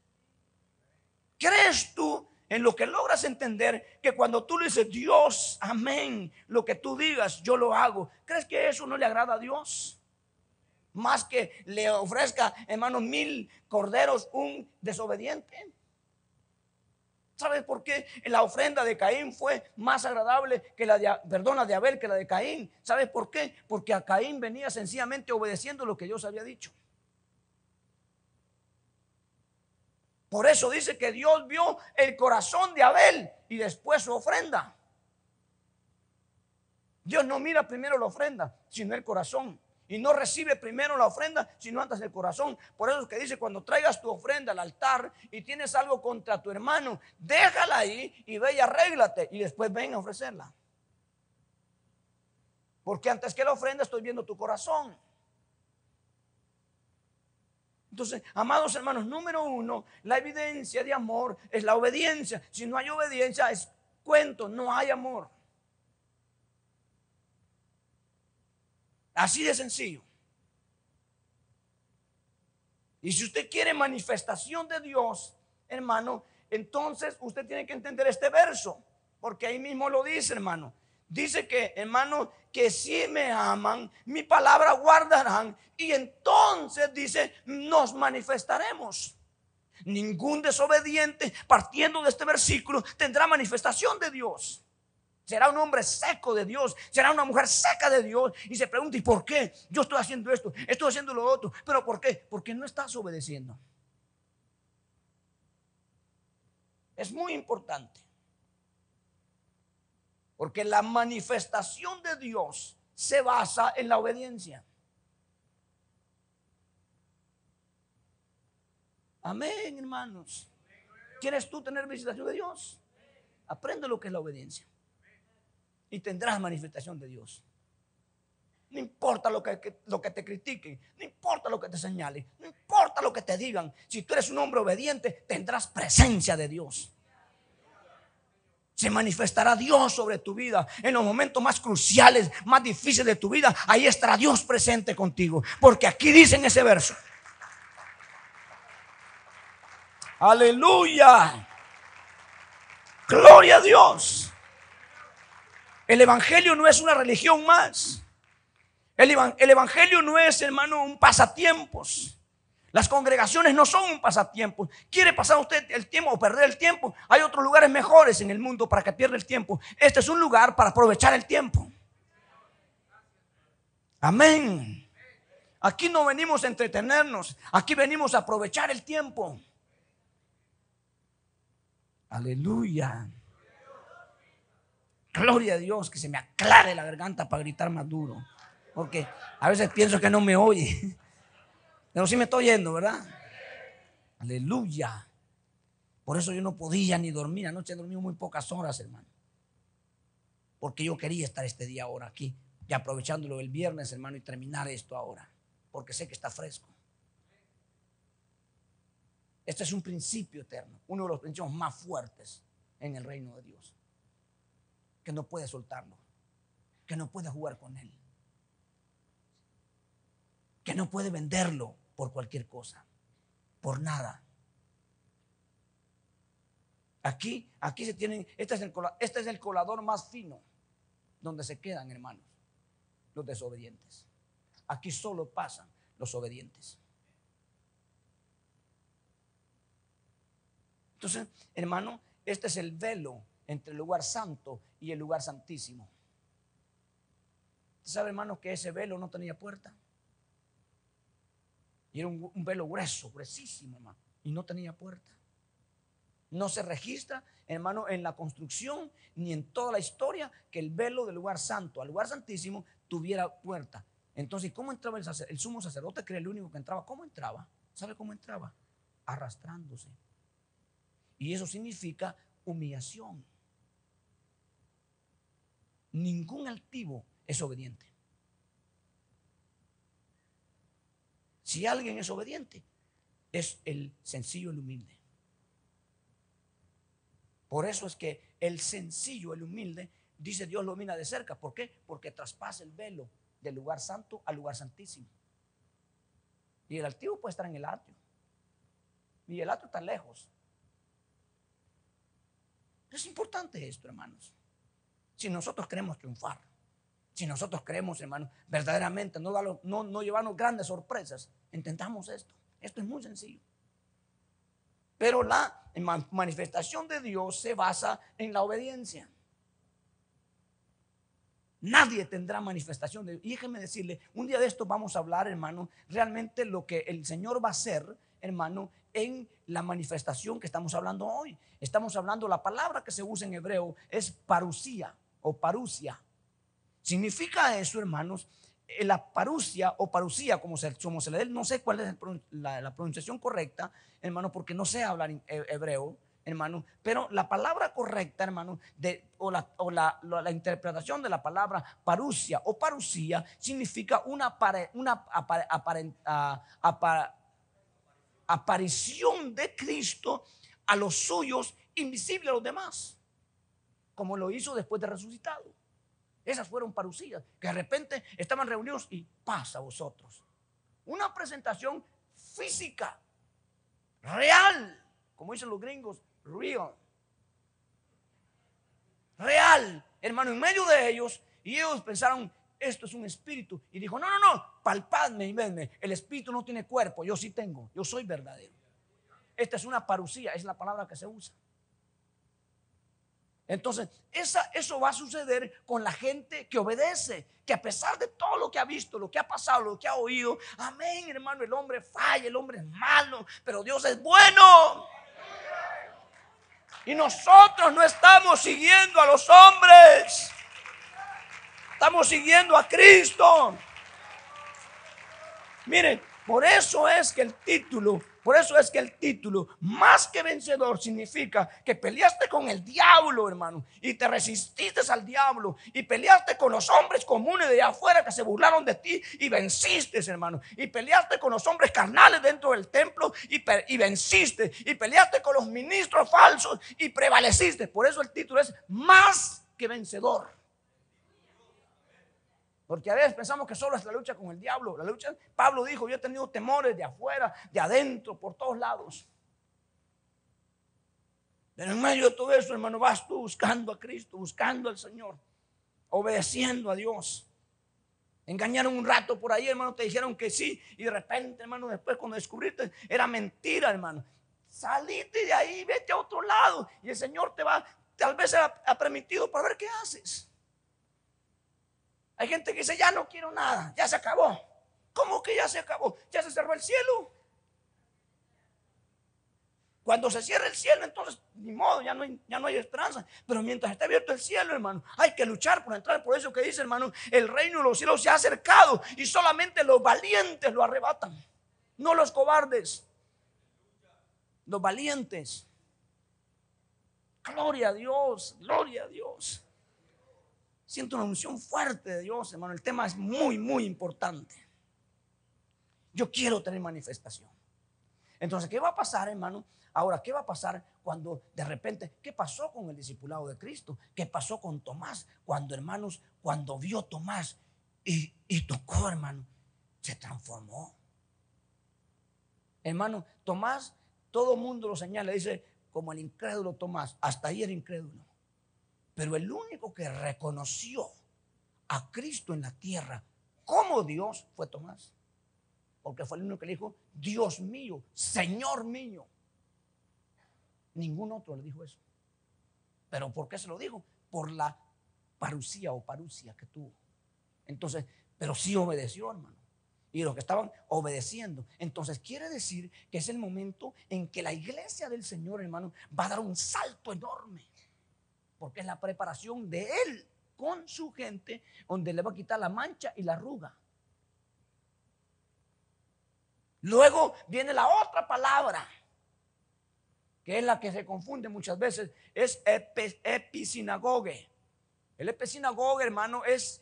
¿Crees tú en lo que logras entender que cuando tú le dices, Dios, amén, lo que tú digas, yo lo hago, ¿crees que eso no le agrada a Dios? Más que le ofrezca, hermano, mil corderos, un desobediente. ¿Sabes por qué la ofrenda de Caín fue más agradable que la de, de Abel que la de Caín? ¿Sabes por qué? Porque a Caín venía sencillamente obedeciendo lo que Dios había dicho. Por eso dice que Dios vio el corazón de Abel y después su ofrenda. Dios no mira primero la ofrenda, sino el corazón. Y no recibe primero la ofrenda, sino antes el corazón. Por eso es que dice, cuando traigas tu ofrenda al altar y tienes algo contra tu hermano, déjala ahí y ve y arréglate y después ven a ofrecerla. Porque antes que la ofrenda estoy viendo tu corazón. Entonces, amados hermanos, número uno, la evidencia de amor es la obediencia. Si no hay obediencia, es cuento, no hay amor. Así de sencillo. Y si usted quiere manifestación de Dios, hermano, entonces usted tiene que entender este verso, porque ahí mismo lo dice, hermano. Dice que, hermano, que si me aman, mi palabra guardarán. Y entonces dice, nos manifestaremos. Ningún desobediente, partiendo de este versículo, tendrá manifestación de Dios. Será un hombre seco de Dios, será una mujer seca de Dios. Y se pregunta, ¿y por qué? Yo estoy haciendo esto, estoy haciendo lo otro. ¿Pero por qué? Porque no estás obedeciendo. Es muy importante. Porque la manifestación de Dios se basa en la obediencia. Amén, hermanos. ¿Quieres tú tener visitación de Dios? Aprende lo que es la obediencia. Y tendrás manifestación de Dios. No importa lo que, lo que te critiquen, no importa lo que te señalen, no importa lo que te digan. Si tú eres un hombre obediente, tendrás presencia de Dios. Se manifestará Dios sobre tu vida en los momentos más cruciales, más difíciles de tu vida. Ahí estará Dios presente contigo. Porque aquí dice en ese verso. Aleluya. Gloria a Dios. El Evangelio no es una religión más. El, Evangelio no es, hermano, un pasatiempos. Las congregaciones no son un pasatiempo. ¿Quiere pasar usted el tiempo o perder el tiempo? Hay otros lugares mejores en el mundo para que pierda el tiempo. Este es un lugar para aprovechar el tiempo. Amén. Aquí no venimos a entretenernos. Aquí venimos a aprovechar el tiempo. Aleluya. Gloria a Dios, que se me aclare la garganta para gritar más duro. Porque a veces pienso que no me oye. Pero sí me estoy oyendo, ¿verdad? Aleluya. Por eso yo no podía ni dormir. Anoche he dormido muy pocas horas, hermano. Porque yo quería estar este día ahora aquí. Y aprovechándolo el viernes, hermano, y terminar esto ahora. Porque sé que está fresco. Este es un principio eterno. Uno de los principios más fuertes en el reino de Dios que no puede soltarlo, que no puede jugar con él, que no puede venderlo por cualquier cosa, por nada. Aquí, aquí se tienen, este es, el, este es el colador más fino, donde se quedan, hermanos, los desobedientes. Aquí solo pasan los obedientes. Entonces, hermano, este es el velo entre el lugar santo y el lugar santísimo. ¿Usted sabe, hermano, que ese velo no tenía puerta? Y era un, velo grueso, gruesísimo, hermano. Y no tenía puerta. No se registra, hermano, en la construcción ni en toda la historia que el velo del lugar santo al lugar santísimo tuviera puerta. Entonces, ¿cómo entraba el, el sumo sacerdote? Que era el único que entraba. ¿Cómo entraba? ¿Sabe cómo entraba? Arrastrándose. Y eso significa humillación ningún altivo es obediente. Si alguien es obediente, es el sencillo, el humilde. Por eso es que el sencillo, el humilde, dice Dios lo mira de cerca. ¿Por qué? Porque traspasa el velo del lugar santo al lugar santísimo. Y el altivo puede estar en el atrio. Y el atrio está lejos. Es importante esto, hermanos. Si nosotros queremos triunfar, si nosotros queremos, hermano, verdaderamente no, no, no llevarnos grandes sorpresas, intentamos esto. Esto es muy sencillo. Pero la manifestación de Dios se basa en la obediencia. Nadie tendrá manifestación de Dios. Y déjenme decirle, un día de esto vamos a hablar, hermano, realmente lo que el Señor va a hacer, hermano, en la manifestación que estamos hablando hoy. Estamos hablando, la palabra que se usa en hebreo es parucía o parusia. Significa eso, hermanos, eh, la parusia o parucía, como se, como se le dé, no sé cuál es la, pronunciación correcta, hermano, porque no sé hablar hebreo, hermano, pero la palabra correcta, hermano, de, o, la, interpretación de la palabra parusia o parusía significa una aparición de Cristo a los suyos, invisible a los demás como lo hizo después de resucitado. Esas fueron parucías, que de repente estaban reunidos y pasa a vosotros. Una presentación física, real, como dicen los gringos, real. Real, hermano, en medio de ellos, y ellos pensaron, esto es un espíritu. Y dijo, no, no, no, palpadme y venme. El espíritu no tiene cuerpo, yo sí tengo, yo soy verdadero. Esta es una parucía, es la palabra que se usa. Entonces, eso va a suceder con la gente que obedece, que a pesar de todo lo que ha visto, lo que ha pasado, lo que ha oído, amén, hermano, el hombre falla, el hombre es malo, pero Dios es bueno. Y nosotros no estamos siguiendo a los hombres, estamos siguiendo a Cristo. Miren, por eso es que el título Por eso es que el título, más que vencedor, significa que peleaste con el diablo, hermano, y te resististe al diablo, y peleaste con los hombres comunes de allá afuera que se burlaron de ti, y venciste, hermano, y peleaste con los hombres carnales dentro del templo, y, y venciste, y peleaste con los ministros falsos, y prevaleciste. Por eso el título es más que vencedor. Porque a veces pensamos que solo es la lucha con el diablo. La lucha, Pablo dijo, yo he tenido temores de afuera, de adentro, por todos lados. Pero en medio de todo eso, hermano, vas tú buscando a Cristo, buscando al Señor, obedeciendo a Dios. Engañaron un rato por ahí, hermano, te dijeron que sí, y de repente, hermano, después cuando descubriste, era mentira, hermano. Salite de ahí, vete a otro lado, y el Señor te va, tal vez ha permitido para ver qué haces. Hay gente que dice, ya no quiero nada, ya se acabó. ¿Cómo que ya se acabó? Ya se cerró el cielo. Cuando se cierra el cielo, entonces, ni modo, ya no, hay, ya no hay esperanza. Pero mientras está abierto el cielo, hermano, hay que luchar por entrar. Por eso que dice, hermano, el reino de los cielos se ha acercado y solamente los valientes lo arrebatan, no los cobardes. Los valientes. Gloria a Dios, gloria a Dios. Siento una unción fuerte de Dios, hermano. El tema es muy, muy importante. Yo quiero tener manifestación. Entonces, ¿qué va a pasar, hermano? Ahora, ¿qué va a pasar cuando de repente, qué pasó con el discipulado de Cristo? ¿Qué pasó con Tomás? Cuando, hermanos, cuando vio Tomás y, tocó, hermano, se transformó. Hermano, Tomás, todo mundo lo señala, dice, como el incrédulo Tomás, hasta ahí era incrédulo. Pero el único que reconoció a Cristo en la tierra como Dios fue Tomás. Porque fue el único que le dijo, Dios mío, Señor mío. Ningún otro le dijo eso. Pero ¿por qué se lo dijo? Por la parucía o parucia que tuvo. Entonces, pero sí obedeció, hermano. Y los que estaban obedeciendo. Entonces quiere decir que es el momento en que la iglesia del Señor, hermano, va a dar un salto enorme porque es la preparación de Él con su gente, donde le va a quitar la mancha y la arruga. Luego viene la otra palabra, que es la que se confunde muchas veces, es episinagoge. El episinagoge, hermano, es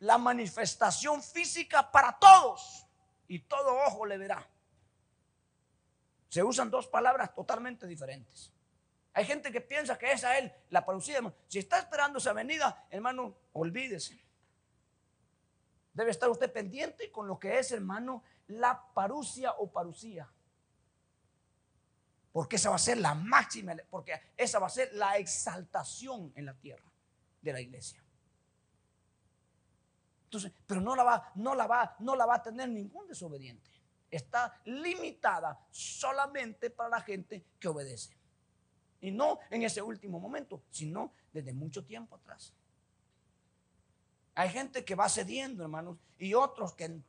la manifestación física para todos y todo ojo le verá. Se usan dos palabras totalmente diferentes. Hay gente que piensa que esa es la parucía. Si está esperando esa venida, hermano, olvídese. Debe estar usted pendiente con lo que es, hermano, la parucia o parucía. Porque esa va a ser la máxima, porque esa va a ser la exaltación en la tierra de la iglesia. Entonces, pero no la va, no la va, no la va a tener ningún desobediente. Está limitada solamente para la gente que obedece. Y no en ese último momento, sino desde mucho tiempo atrás. Hay gente que va cediendo, hermanos, y otros que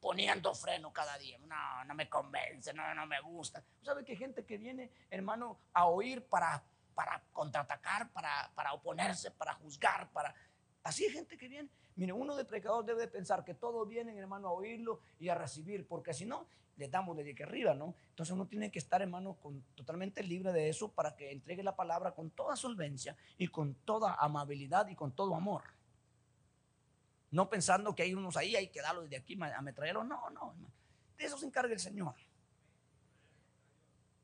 poniendo freno cada día. No, no me convence, no, no me gusta. ¿Sabe que hay gente que viene, hermano, a oír para, para contraatacar, para, para oponerse, para juzgar, para... Así hay gente que viene. Mire, uno de predicador debe pensar que todos vienen, hermano, a oírlo y a recibir, porque si no, le damos desde que arriba, ¿no? Entonces uno tiene que estar, hermano, con, totalmente libre de eso para que entregue la palabra con toda solvencia y con toda amabilidad y con todo amor. No pensando que hay unos ahí, hay que darlo desde aquí a metrallarlo. No, no, De eso se encarga el Señor.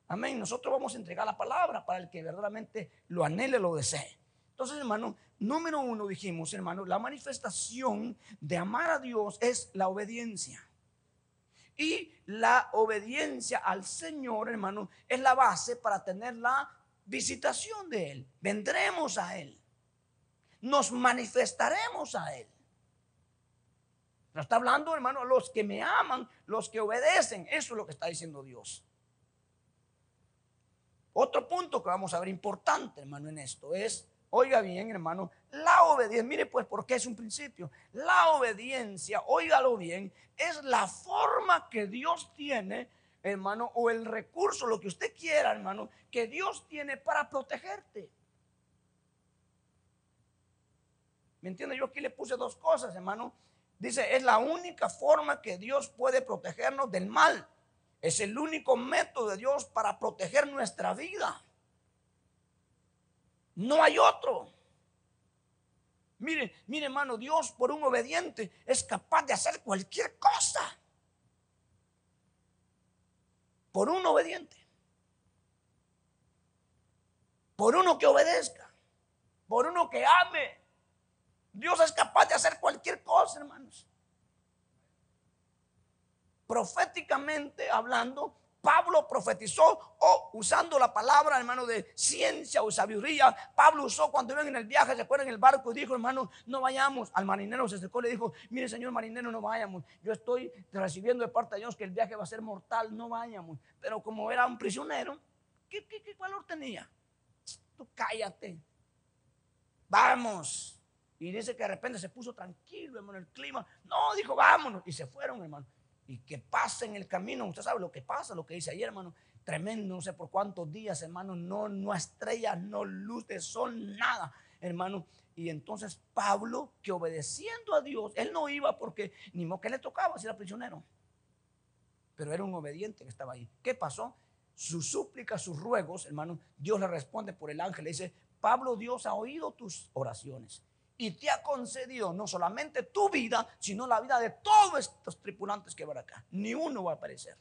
Amén. Nosotros vamos a entregar la palabra para el que verdaderamente lo anhele, lo desee. Entonces, hermano, número uno dijimos, hermano, la manifestación de amar a Dios es la obediencia. Y la obediencia al Señor, hermano, es la base para tener la visitación de Él. Vendremos a Él. Nos manifestaremos a Él. Pero está hablando, hermano, los que me aman, los que obedecen. Eso es lo que está diciendo Dios. Otro punto que vamos a ver importante, hermano, en esto es Oiga bien, hermano, la obediencia, mire pues por qué es un principio. La obediencia, óigalo bien, es la forma que Dios tiene, hermano, o el recurso, lo que usted quiera, hermano, que Dios tiene para protegerte. ¿Me entiende? Yo aquí le puse dos cosas, hermano. Dice, es la única forma que Dios puede protegernos del mal. Es el único método de Dios para proteger nuestra vida. No hay otro. Mire, mire hermano, Dios por un obediente es capaz de hacer cualquier cosa. Por un obediente. Por uno que obedezca. Por uno que ame. Dios es capaz de hacer cualquier cosa, hermanos. Proféticamente hablando, Pablo profetizó o usando la palabra, hermano, de ciencia o sabiduría. Pablo usó cuando iban en el viaje, se acuerdan en el barco dijo, hermano, no vayamos. Al marinero se acercó y le dijo, mire, señor marinero, no vayamos. Yo estoy recibiendo de parte de Dios que el viaje va a ser mortal, no vayamos. Pero como era un prisionero, ¿qué, qué, qué valor tenía? Tú cállate. Vamos. Y dice que de repente se puso tranquilo, hermano, el clima. No, dijo, vámonos. Y se fueron, hermano y que pasa en el camino. Usted sabe lo que pasa, lo que dice ayer, hermano. Tremendo, no sé por cuántos días, hermano. No, no estrellas, no luz de sol, nada, hermano. Y entonces Pablo, que obedeciendo a Dios, él no iba porque ni modo que le tocaba si era prisionero. Pero era un obediente que estaba ahí. ¿Qué pasó? Sus súplicas, sus ruegos, hermano, Dios le responde por el ángel. Le dice, Pablo, Dios ha oído tus oraciones y te ha concedido no solamente tu vida, sino la vida de todos estos tripulantes que van acá. Ni uno va a aparecer.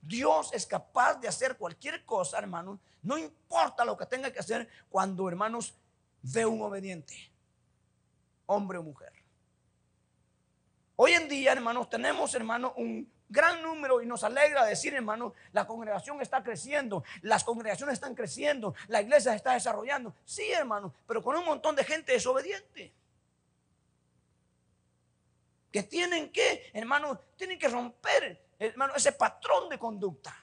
Dios es capaz de hacer cualquier cosa, hermanos. No importa lo que tenga que hacer cuando, hermanos, ve un obediente, hombre o mujer. Hoy en día, hermanos, tenemos, hermanos, un gran número y nos alegra decir, hermano, la congregación está creciendo, las congregaciones están creciendo, la iglesia se está desarrollando. Sí, hermano, pero con un montón de gente desobediente. Que tienen que, hermano, tienen que romper, hermano, ese patrón de conducta.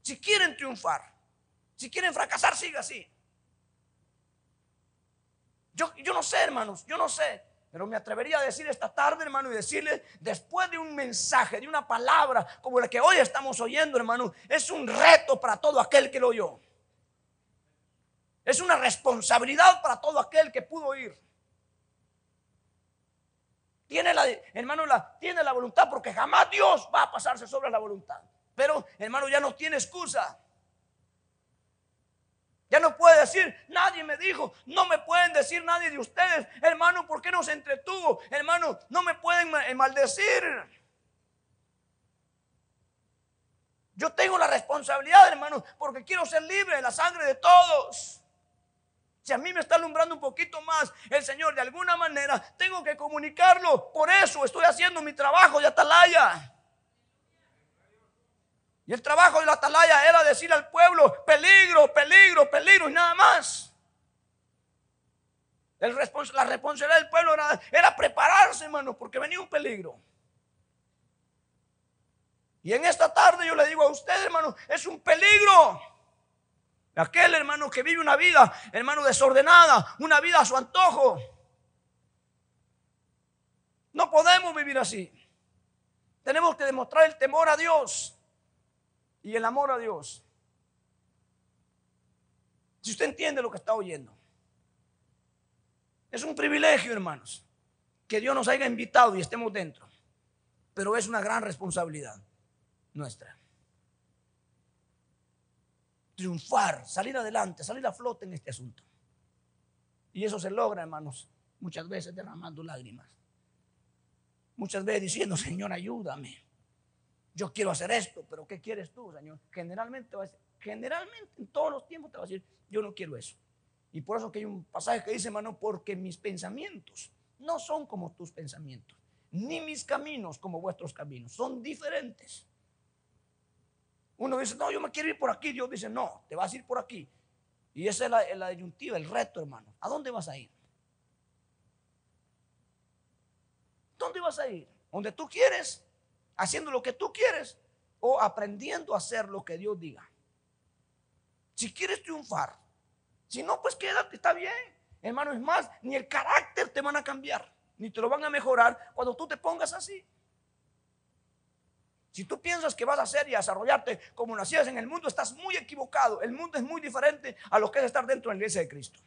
Si quieren triunfar, si quieren fracasar, siga así. Yo, yo no sé, hermanos, yo no sé. Pero me atrevería a decir esta tarde, hermano, y decirle, después de un mensaje, de una palabra como la que hoy estamos oyendo, hermano, es un reto para todo aquel que lo oyó. Es una responsabilidad para todo aquel que pudo oír. Tiene la, hermano, la, tiene la voluntad porque jamás Dios va a pasarse sobre la voluntad. Pero, hermano, ya no tiene excusa. Ya no puede decir, nadie me dijo, no me pueden decir nadie de ustedes, hermano, ¿por qué no se entretuvo? Hermano, no me pueden eh, maldecir. Yo tengo la responsabilidad, hermano, porque quiero ser libre de la sangre de todos. Si a mí me está alumbrando un poquito más el Señor de alguna manera, tengo que comunicarlo. Por eso estoy haciendo mi trabajo de atalaya. Y el trabajo de la atalaya era decir al pueblo, peligro, peligro, peligro y nada más. la responsabilidad del pueblo era, prepararse, hermano, porque venía un peligro. Y en esta tarde yo le digo a usted, hermano, es un peligro. Aquel hermano que vive una vida, hermano, desordenada, una vida a su antojo. No podemos vivir así. Tenemos que demostrar el temor a Dios y el amor a Dios. Si usted entiende lo que está oyendo, es un privilegio, hermanos, que Dios nos haya invitado y estemos dentro, pero es una gran responsabilidad nuestra. Triunfar, salir adelante, salir a flote en este asunto. Y eso se logra, hermanos, muchas veces derramando lágrimas. Muchas veces diciendo, Señor, ayúdame yo quiero hacer esto, pero ¿qué quieres tú, Señor? Generalmente, va a decir, generalmente en todos los tiempos te va a decir, yo no quiero eso. Y por eso que hay un pasaje que dice, hermano, porque mis pensamientos no son como tus pensamientos, ni mis caminos como vuestros caminos, son diferentes. Uno dice, no, yo me quiero ir por aquí. Dios dice, no, te vas a ir por aquí. Y esa es la, la el reto, hermano. ¿A dónde vas a ir? ¿Dónde vas a ir? ¿Donde tú quieres haciendo lo que tú quieres o aprendiendo a hacer lo que Dios diga. Si quieres triunfar, si no, pues quédate, está bien. Hermano, es más, ni el carácter te van a cambiar, ni te lo van a mejorar cuando tú te pongas así. Si tú piensas que vas a hacer y a desarrollarte como nacías en el mundo, estás muy equivocado. El mundo es muy diferente a lo que es estar dentro de la iglesia de Cristo.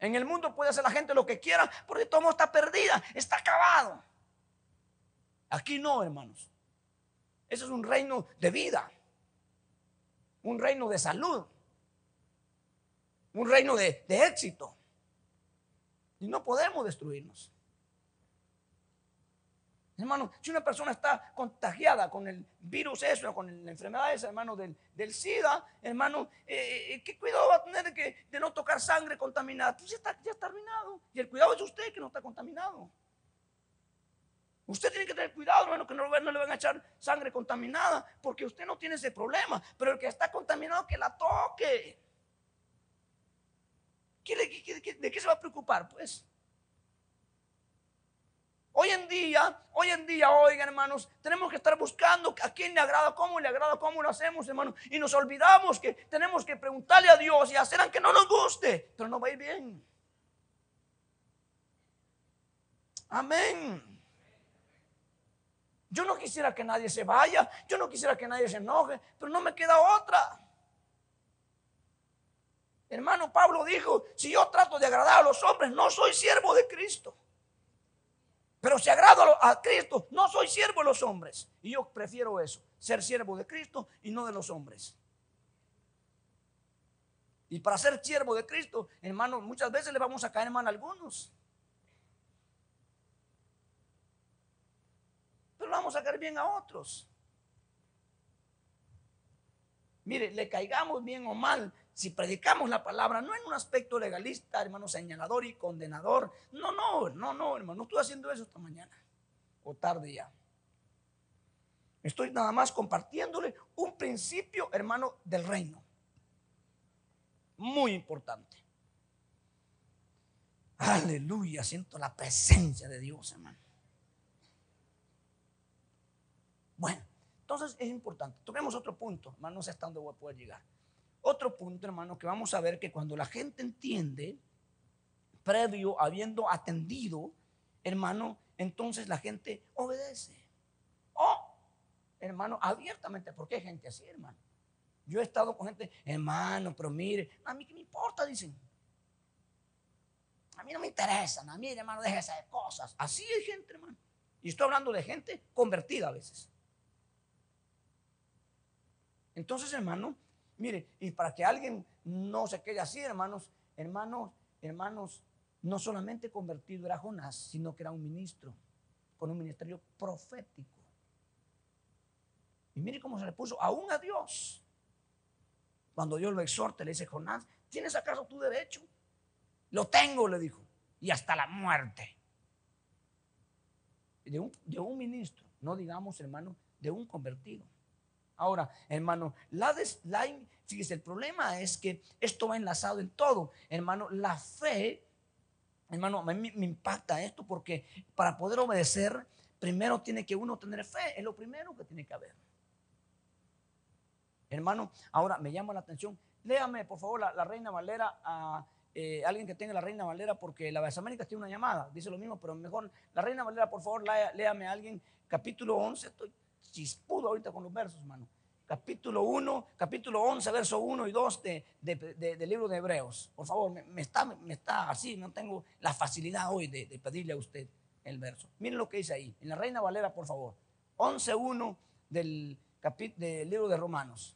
En el mundo puede hacer la gente lo que quiera, porque todo está perdida, está acabado. Aquí no, hermanos. Eso es un reino de vida, un reino de salud, un reino de, éxito. Y no podemos destruirnos. Hermano, si una persona está contagiada con el virus eso, con la enfermedad esa, hermano, del, SIDA, hermano, eh, eh, ¿qué cuidado va a tener de, que, de no tocar sangre contaminada? Pues ya está, ya está arruinado. Y el cuidado es usted que no está contaminado. Usted tiene que tener cuidado, hermano, que no, le van a echar sangre contaminada, porque usted no tiene ese problema. Pero el que está contaminado, que la toque. ¿De qué se va a preocupar? Pues Hoy en día, hoy en día, oigan hermanos, tenemos que estar buscando a quién le agrada, cómo le agrada, cómo lo hacemos, hermanos. Y nos olvidamos que tenemos que preguntarle a Dios y hacer aunque no nos guste, pero no va a ir bien. Amén. Yo no quisiera que nadie se vaya, yo no quisiera que nadie se enoje, pero no me queda otra. Hermano Pablo dijo, si yo trato de agradar a los hombres, no soy siervo de Cristo. Pero si agrado a Cristo, no soy siervo de los hombres. Y yo prefiero eso, ser siervo de Cristo y no de los hombres. Y para ser siervo de Cristo, hermano, muchas veces le vamos a caer mal a algunos. Pero vamos a caer bien a otros. Mire, le caigamos bien o mal, si predicamos la palabra, no en un aspecto legalista, hermano, señalador y condenador. No, no, no, no, hermano, no estoy haciendo eso esta mañana o tarde ya. Estoy nada más compartiéndole un principio, hermano, del reino. Muy importante. Aleluya, siento la presencia de Dios, hermano. Bueno, entonces es importante. Tomemos otro punto, hermano, no sé hasta dónde voy a poder llegar. Otro punto, hermano, que vamos a ver que cuando la gente entiende, previo habiendo atendido, hermano, entonces la gente obedece. Oh, hermano, abiertamente, porque hay gente así, hermano. Yo he estado con gente, hermano, pero mire, a mí qué me importa, dicen. A mí no me interesan, a mí, hermano, déjese de cosas. Así hay gente, hermano. Y estoy hablando de gente convertida a veces. Entonces, hermano, Mire, y para que alguien no se quede así, hermanos, hermanos, hermanos, no solamente convertido era Jonás, sino que era un ministro, con un ministerio profético. Y mire cómo se le puso aún a Dios. Cuando Dios lo exhorta, le dice, Jonás, ¿tienes acaso tu derecho? Lo tengo, le dijo, y hasta la muerte. De un, de un ministro, no digamos, hermano, de un convertido. Ahora, hermano, la, fíjese, el problema es que esto va enlazado en todo. Hermano, la fe, hermano, me, me impacta esto porque para poder obedecer, primero tiene que uno tener fe, es lo primero que tiene que haber. Hermano, ahora me llama la atención, léame por favor la, Reina Valera a eh, alguien que tenga la Reina Valera, porque la Américas tiene una llamada, dice lo mismo, pero mejor la Reina Valera, por favor, léame a alguien, capítulo 11, estoy chispudo ahorita con los versos, hermano. Capítulo 1, capítulo 11, verso 1 y 2 de, del libro de Hebreos. Por favor, me, está, me está así, no tengo la facilidad hoy de, pedirle a usted el verso. Miren lo que dice ahí, en la Reina Valera, por favor. 11.1 del, del libro de Romanos.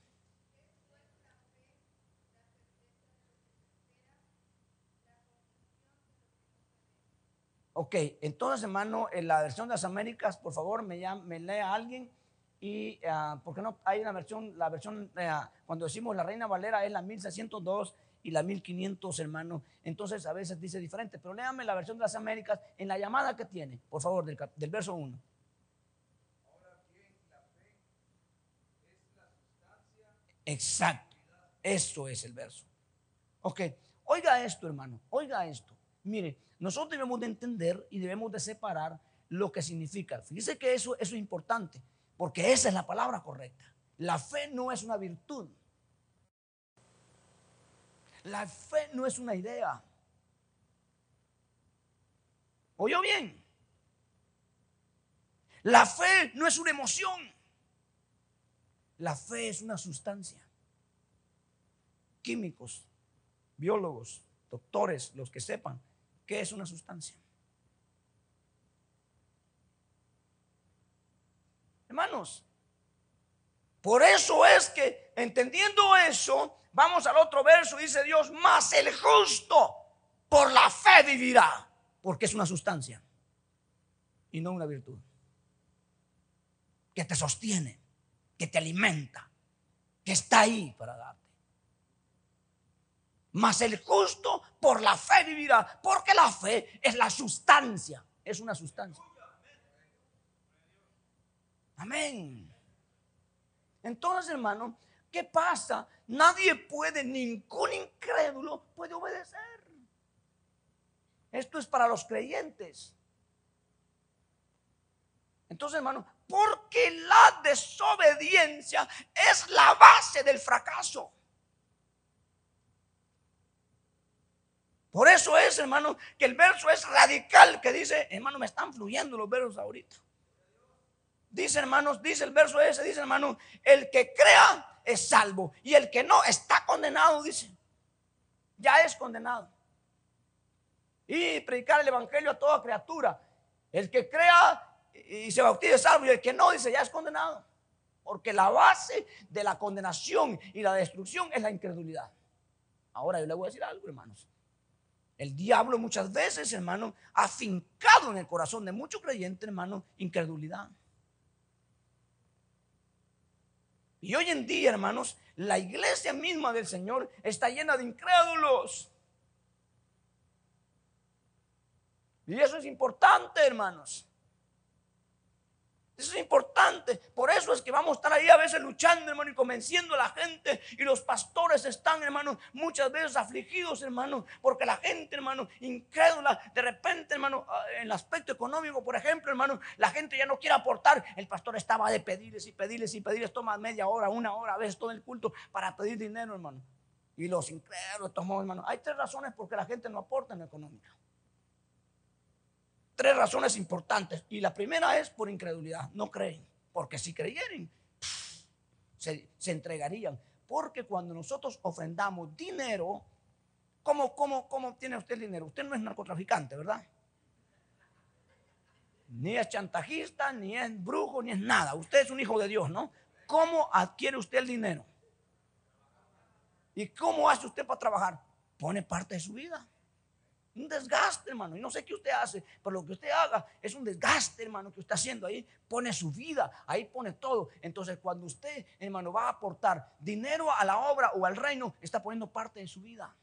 Ok, entonces hermano, en la versión de las Américas, por favor, me, me lea alguien y uh, porque no hay una versión, la versión uh, cuando decimos la Reina Valera es la 1602 y la 1500, hermano. Entonces a veces dice diferente, pero léame la versión de las Américas en la llamada que tiene, por favor, del, del verso 1. Exacto, eso es el verso. Ok, oiga esto, hermano, oiga esto. Mire, nosotros debemos de entender y debemos de separar lo que significa. Fíjese que eso, eso es importante. Porque esa es la palabra correcta. La fe no es una virtud. La fe no es una idea. ¿Oyó bien? La fe no es una emoción. La fe es una sustancia. Químicos, biólogos, doctores, los que sepan qué es una sustancia. Hermanos, por eso es que entendiendo eso, vamos al otro verso, dice Dios, más el justo por la fe vivirá, porque es una sustancia y no una virtud, que te sostiene, que te alimenta, que está ahí para darte. Mas el justo por la fe vivirá, porque la fe es la sustancia, es una sustancia. Amén. Entonces, hermano, ¿qué pasa? Nadie puede, ningún incrédulo puede obedecer. Esto es para los creyentes. Entonces, hermano, porque la desobediencia es la base del fracaso. Por eso es, hermano, que el verso es radical, que dice, hermano, me están fluyendo los versos ahorita. Dice, hermanos, dice el verso ese, dice, hermano, el que crea es salvo y el que no está condenado, dice, ya es condenado. Y predicar el evangelio a toda criatura. El que crea y se bautiza salvo y el que no dice ya es condenado. Porque la base de la condenación y la destrucción es la incredulidad. Ahora yo le voy a decir algo, hermanos. El diablo muchas veces, hermano, ha fincado en el corazón de muchos creyentes, hermano, incredulidad. Y hoy en día, hermanos, la iglesia misma del Señor está llena de incrédulos. Y eso es importante, hermanos. Eso es importante. Por eso es que vamos a estar ahí a veces luchando, hermano, y convenciendo a la gente. Y los pastores están, hermano, muchas veces afligidos, hermano, porque la gente, hermano, incrédula, de repente, hermano, ah, en el aspecto económico, por ejemplo, hermano, la gente ya no quiere aportar. El pastor estaba de pedirles y pedirles y pedirles, toma media hora, una hora, a veces todo el culto para pedir dinero, hermano. Y los incrédulos, tomó, hermano. Hay tres razones por qué la gente no aporta en la económica tres razones importantes. Y la primera es por incredulidad. No creen. Porque si creyeran, se, entregarían. Porque cuando nosotros ofrendamos dinero, ¿cómo, cómo, ¿cómo tiene usted el dinero? Usted no es narcotraficante, ¿verdad? Ni es chantajista, ni es brujo, ni es nada. Usted es un hijo de Dios, ¿no? ¿Cómo adquiere usted el dinero? ¿Y cómo hace usted para trabajar? Pone parte de su vida. Un desgaste, hermano. Y no sé qué usted hace, pero lo que usted haga es un desgaste, hermano, que usted está haciendo ahí. Pone su vida, ahí pone todo. Entonces, cuando usted, hermano, va a aportar dinero a la obra o al reino, está poniendo parte de su vida.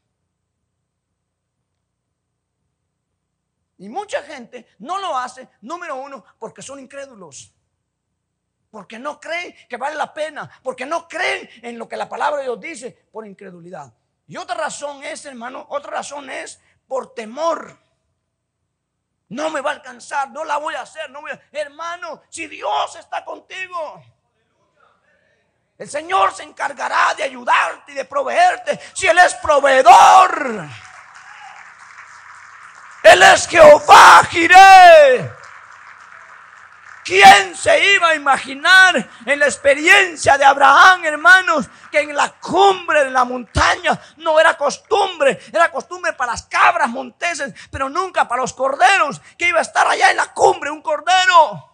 Y mucha gente no lo hace, número uno, porque son incrédulos. Porque no creen que vale la pena. Porque no creen en lo que la palabra de Dios dice por incredulidad. Y otra razón es, hermano, otra razón es por temor. No me va a alcanzar, no la voy a hacer, no voy a... Hermano, si Dios está contigo, el Señor se encargará de ayudarte y de proveerte si Él es proveedor. Él es Jehová, Jiré. ¿Quién se iba a imaginar en la experiencia de Abraham, hermanos, que en la cumbre de la montaña no era costumbre, era costumbre para las cabras monteses, pero nunca para los corderos, que iba a estar allá en la cumbre un cordero?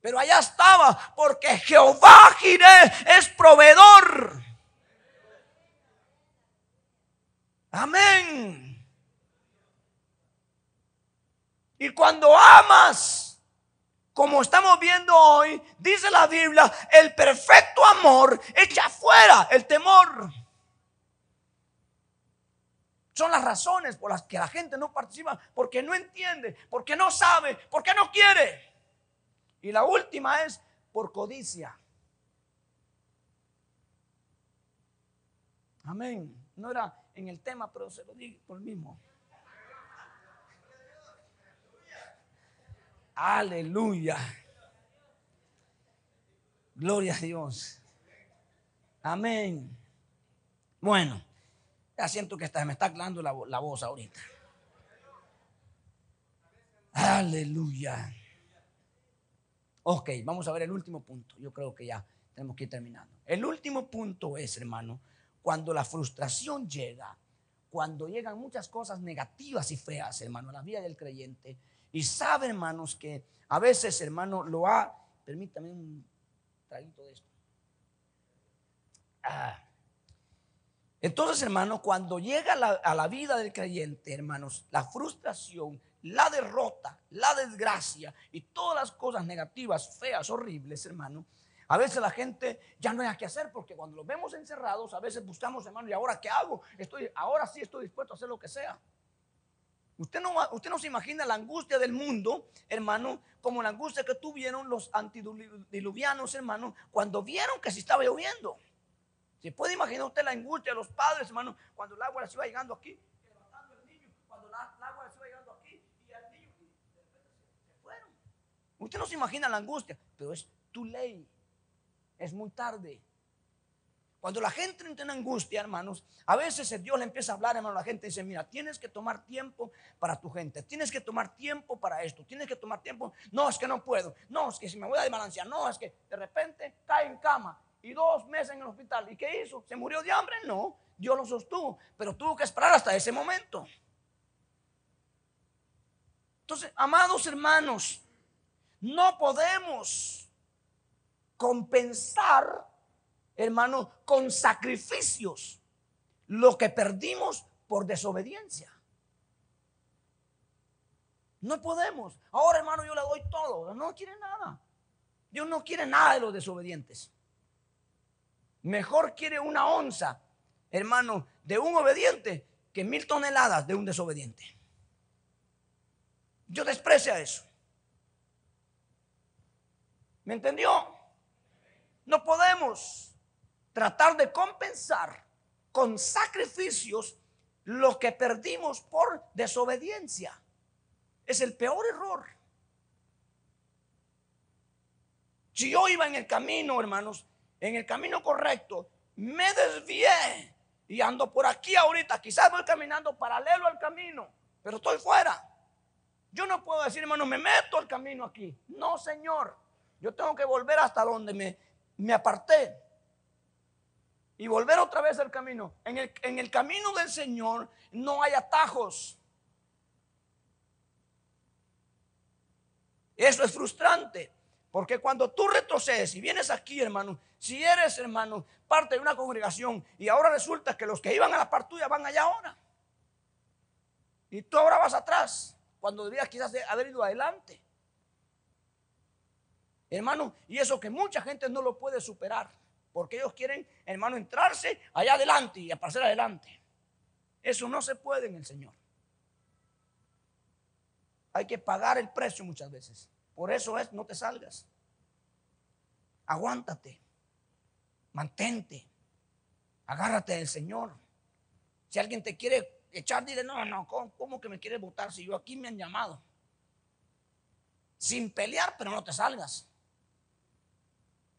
Pero allá estaba, porque Jehová Jiré es proveedor. Amén. Y cuando amas, como estamos viendo hoy, dice la Biblia, el perfecto amor echa fuera el temor. Son las razones por las que la gente no participa, porque no entiende, porque no sabe, porque no quiere. Y la última es por codicia. Amén. No era en el tema, pero se lo digo por el mismo. Aleluya. Gloria a Dios. Amén. Bueno, ya siento que me está aclarando la, la voz ahorita. Aleluya. Ok, vamos a ver el último punto. Yo creo que ya tenemos que ir terminando. El último punto es, hermano, cuando la frustración llega cuando llegan muchas cosas negativas y feas, hermano, a la vida del creyente. Y sabe, hermanos, que a veces, hermano, lo ha... Permítame un traguito de esto. Ah. Entonces, hermano, cuando llega a la vida del creyente, hermanos, la frustración, la derrota, la desgracia y todas las cosas negativas, feas, horribles, hermano, a veces la gente ya no hay qué hacer porque cuando los vemos encerrados, a veces buscamos, hermano, ¿y ahora qué hago? Estoy, ahora sí estoy dispuesto a hacer lo que sea. Usted no, usted no se imagina la angustia del mundo, hermano, como la angustia que tuvieron los antidiluvianos, hermano, cuando vieron que se estaba lloviendo. ¿Se puede imaginar usted la angustia de los padres, hermano, cuando el agua se iba llegando aquí, agua se. Usted no se imagina la angustia, pero es tu ley es muy tarde. Cuando la gente entra en angustia, hermanos, a veces Dios le empieza a hablar, hermano, la gente dice, mira, tienes que tomar tiempo para tu gente, tienes que tomar tiempo para esto, tienes que tomar tiempo, no, es que no puedo, no, es que si me voy a desbalancear, no, es que de repente cae en cama y dos meses en el hospital, ¿y qué hizo? ¿Se murió de hambre? No, Dios lo sostuvo, pero tuvo que esperar hasta ese momento. Entonces, amados hermanos, no podemos compensar, hermano, con sacrificios lo que perdimos por desobediencia. No podemos. Ahora, hermano, yo le doy todo. No quiere nada. Dios no quiere nada de los desobedientes. Mejor quiere una onza, hermano, de un obediente que mil toneladas de un desobediente. Yo desprecia eso. ¿Me entendió? No podemos tratar de compensar con sacrificios lo que perdimos por desobediencia. Es el peor error. Si yo iba en el camino, hermanos, en el camino correcto, me desvié y ando por aquí ahorita, quizás voy caminando paralelo al camino, pero estoy fuera. Yo no puedo decir, hermano, me meto al camino aquí. No, Señor. Yo tengo que volver hasta donde me, me aparté y volver otra vez al camino. En el, en el camino del Señor no hay atajos. Eso es frustrante. Porque cuando tú retrocedes y vienes aquí, hermano, si eres, hermano, parte de una congregación y ahora resulta que los que iban a la par van allá ahora. Y tú ahora vas atrás, cuando deberías quizás haber ido adelante. Hermano, y eso que mucha gente no lo puede superar, porque ellos quieren, hermano, entrarse allá adelante y pasar adelante. Eso no se puede en el Señor. Hay que pagar el precio muchas veces. Por eso es, no te salgas. Aguántate. Mantente. Agárrate del Señor. Si alguien te quiere echar, dile, no, no, ¿cómo, cómo que me quieres votar si yo aquí me han llamado? Sin pelear, pero no te salgas.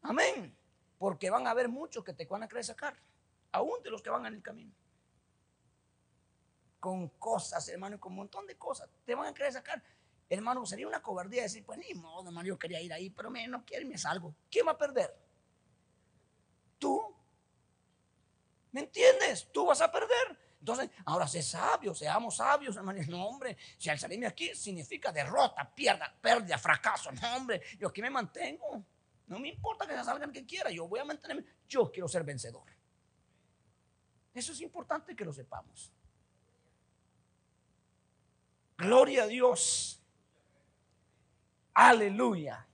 Amén. Porque van a haber muchos que te van a querer sacar, aún de los que van en el camino. Con cosas, hermano, con un montón de cosas. Te van a querer sacar. Hermano, sería una cobardía decir, pues ni modo, hermano, yo quería ir ahí, pero me, no quiero me salgo. ¿Quién va a perder? Tú. ¿Me entiendes? Tú vas a perder. Entonces, ahora sé sabio, seamos sabios, hermano. No, hombre, si al salirme aquí significa derrota, pierda, pérdida, fracaso. No, hombre, yo aquí me mantengo. No me importa que se salgan quien quiera, yo voy a mantenerme. Yo quiero ser vencedor. Eso es importante que lo sepamos. Gloria a Dios. Aleluya.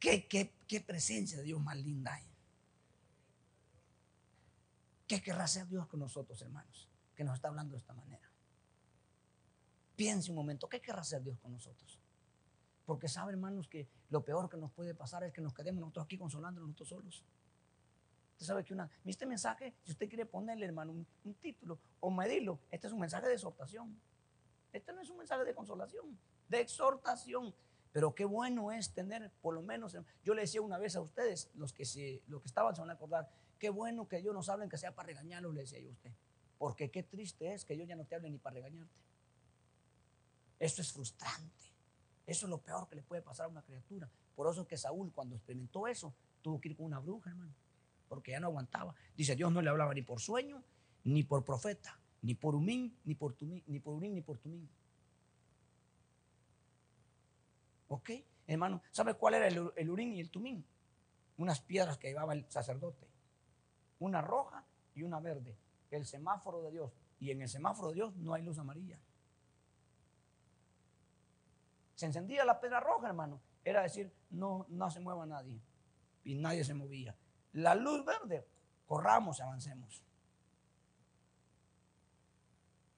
Qué, qué, presencia de Dios más linda hay. ¿Qué querrá hacer Dios con nosotros, hermanos? Que nos está hablando de esta manera. Piense un momento, ¿qué querrá hacer Dios con nosotros? Porque sabe, hermanos, que lo peor que nos puede pasar es que nos quedemos nosotros aquí consolándonos nosotros solos. Usted sabe que una, este mensaje, si usted quiere ponerle, hermano, un, título o medirlo, este es un mensaje de exhortación. Este no es un mensaje de consolación, de exhortación. Pero qué bueno es tener, por lo menos, yo le decía una vez a ustedes, los que, se, los que estaban se van a acordar, qué bueno que Dios nos hablen que sea para regañarlos, le decía yo a usted. Porque qué triste es que yo ya no te hable ni para regañarte. Esto es frustrante. Eso es lo peor que le puede pasar a una criatura. Por eso que Saúl cuando experimentó eso, tuvo que ir con una bruja, hermano, porque ya no aguantaba. Dice, Dios no le hablaba ni por sueño, ni por profeta, ni por Umín, ni por Tumín, ni por Urín, ni por Tumín. ¿Ok? Hermano, ¿sabe cuál era el, el Urín y el Tumín? Unas piedras que llevaba el sacerdote. Una roja y una verde. El semáforo de Dios. Y en el semáforo de Dios no hay luz amarilla. Se encendía la piedra roja, hermano. Era decir, no, no se mueva nadie. Y nadie se movía. La luz verde, corramos, avancemos.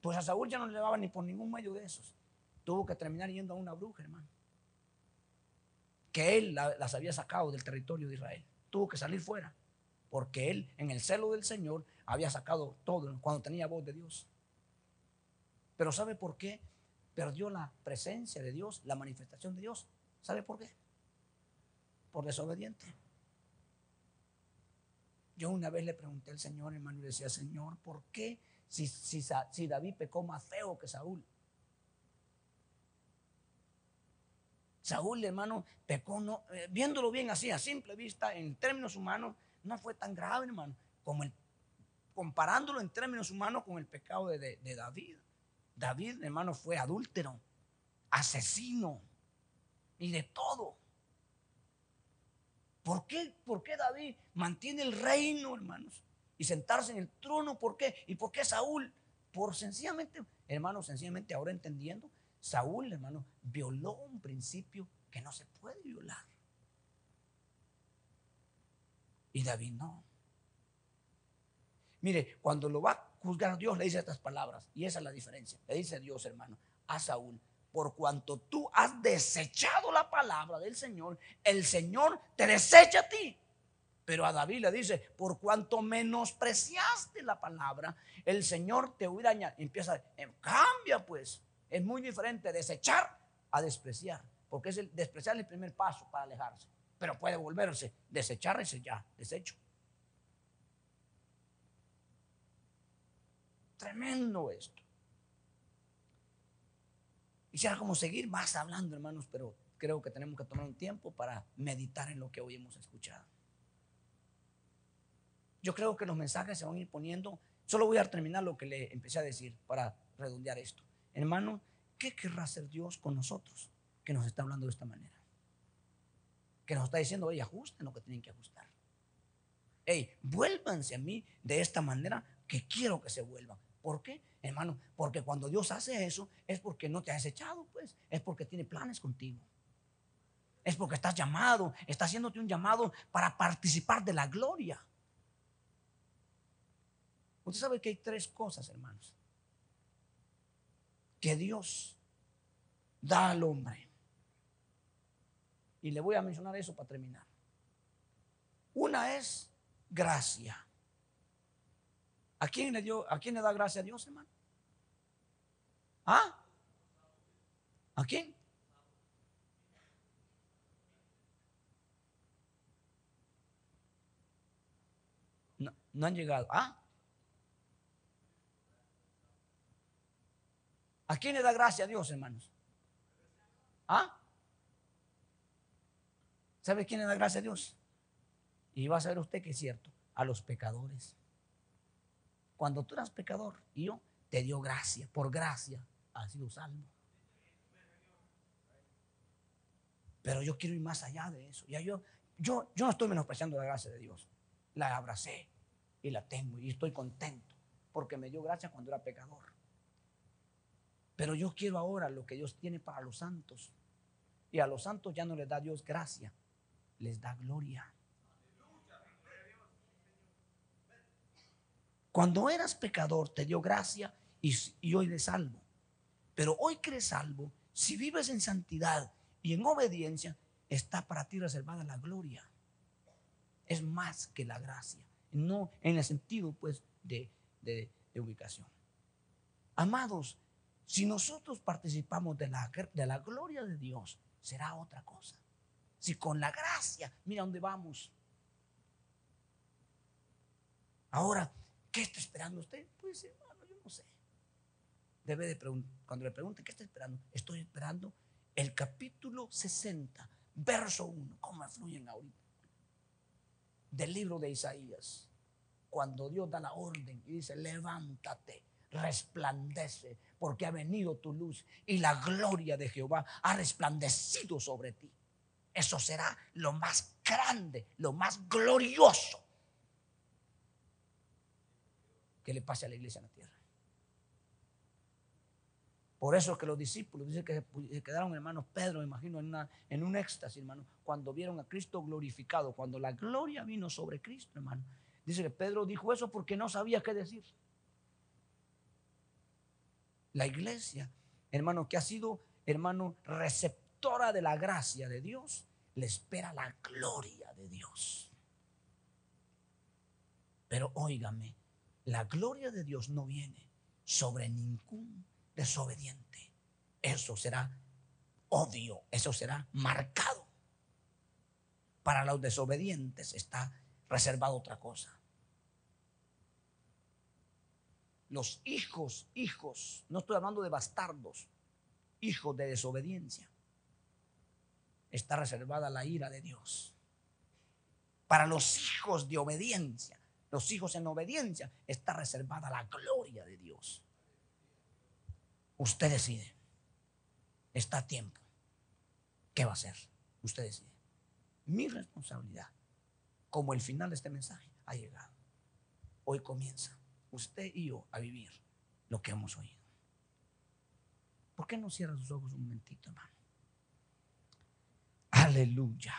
Pues a Saúl ya no le llevaba ni por ningún medio de esos. Tuvo que terminar yendo a una bruja, hermano. Que él las había sacado del territorio de Israel. Tuvo que salir fuera. Porque él, en el celo del Señor, había sacado todo cuando tenía voz de Dios. Pero ¿sabe por qué? Perdió la presencia de Dios, la manifestación de Dios. ¿Sabe por qué? Por desobediente. Yo una vez le pregunté al Señor, hermano, y le decía, Señor, ¿por qué si, si, David pecó más feo que Saúl? Saúl, hermano, pecó, no, eh, viéndolo bien así, a simple vista, en términos humanos, no fue tan grave, hermano, como el, comparándolo en términos humanos con el pecado de, de David. David, hermano, fue adúltero, asesino y de todo. ¿Por qué, ¿Por qué David mantiene el reino, hermanos? Y sentarse en el trono, ¿por qué? ¿Y por qué Saúl? Por sencillamente, hermanos, sencillamente ahora entendiendo, Saúl, hermano, violó un principio que no se puede violar. Y David no. Mire, cuando lo va juzgar Dios, le dice estas palabras. Y esa es la diferencia. Le dice Dios, hermano, a Saúl, por cuanto tú has desechado la palabra del Señor, el Señor te desecha a ti. Pero a David le dice, por cuanto menospreciaste la palabra, el Señor te hubiera añadido. Empieza, em, cambia pues. Es muy diferente desechar a despreciar. Porque es el despreciar el primer paso para alejarse. Pero puede volverse, desechar ese ya, desecho. Tremendo esto. Quisiera como seguir más hablando, hermanos, pero creo que tenemos que tomar un tiempo para meditar en lo que hoy hemos escuchado. Yo creo que los mensajes se van a ir poniendo. Solo voy a terminar lo que le empecé a decir para redondear esto. Hermano, ¿qué querrá hacer Dios con nosotros que nos está hablando de esta manera? Que nos está diciendo, oye, ajusten lo que tienen que ajustar. Hey, vuélvanse a mí de esta manera que quiero que se vuelvan. ¿Por qué? Hermano, porque cuando Dios hace eso es porque no te ha desechado, pues, es porque tiene planes contigo. Es porque estás llamado, está haciéndote un llamado para participar de la gloria. Usted sabe que hay tres cosas, hermanos, que Dios da al hombre. Y le voy a mencionar eso para terminar. Una es gracia. ¿A quién le dio, a quién le da gracia a Dios, hermano? ¿Ah? ¿A quién? No, no han llegado. ¿Ah? ¿A quién le da gracia a Dios, hermanos? ¿Ah? ¿Sabe quién le da gracia a Dios? Y va a saber usted que es cierto, a los pecadores. Cuando tú eras pecador y yo te dio gracia, por gracia has sido salvo. Pero yo quiero ir más allá de eso. Ya yo, yo, yo no estoy menospreciando la gracia de Dios. La abracé y la tengo y estoy contento porque me dio gracia cuando era pecador. Pero yo quiero ahora lo que Dios tiene para los santos. Y a los santos ya no les da Dios gracia, les da gloria. Cuando eras pecador te dio gracia y, hoy le salvo. Pero hoy que eres salvo, si vives en santidad y en obediencia, está para ti reservada la gloria. Es más que la gracia. No en el sentido pues de, de ubicación. Amados, si nosotros participamos de la, de la gloria de Dios, será otra cosa. Si con la gracia, mira dónde vamos. Ahora, ¿Qué está esperando usted? Pues hermano, yo no sé. Debe de preguntar, cuando le pregunte, ¿qué está esperando? Estoy esperando el capítulo 60, verso 1. ¿Cómo fluyen ahorita? Del libro de Isaías. cuando Dios da la orden y dice, levántate, resplandece, porque ha venido tu luz y la gloria de Jehová ha resplandecido sobre ti. Eso será lo más grande, lo más glorioso que le pase a la iglesia en la tierra. Por eso es que los discípulos dicen que se quedaron, hermanos, Pedro, me imagino, en, una, en un éxtasis, hermano, cuando vieron a Cristo glorificado, cuando la gloria vino sobre Cristo, hermano. Dice que Pedro dijo eso porque no sabía qué decir. La iglesia, hermano, que ha sido, hermano, receptora de la gracia de Dios, le espera la gloria de Dios. Pero óigame, la gloria de Dios no viene sobre ningún desobediente. Eso será odio, eso será marcado. Para los desobedientes está reservado otra cosa. Los hijos, hijos, no estoy hablando de bastardos, hijos de desobediencia, está reservada la ira de Dios. Para los hijos de obediencia, los hijos en obediencia, está reservada la gloria de Dios. Usted decide. Está a tiempo. ¿Qué va a hacer? Usted decide. Mi responsabilidad, como el final de este mensaje, ha llegado. Hoy comienza usted y yo a vivir lo que hemos oído. ¿Por qué no cierra sus ojos un momentito, hermano? Aleluya.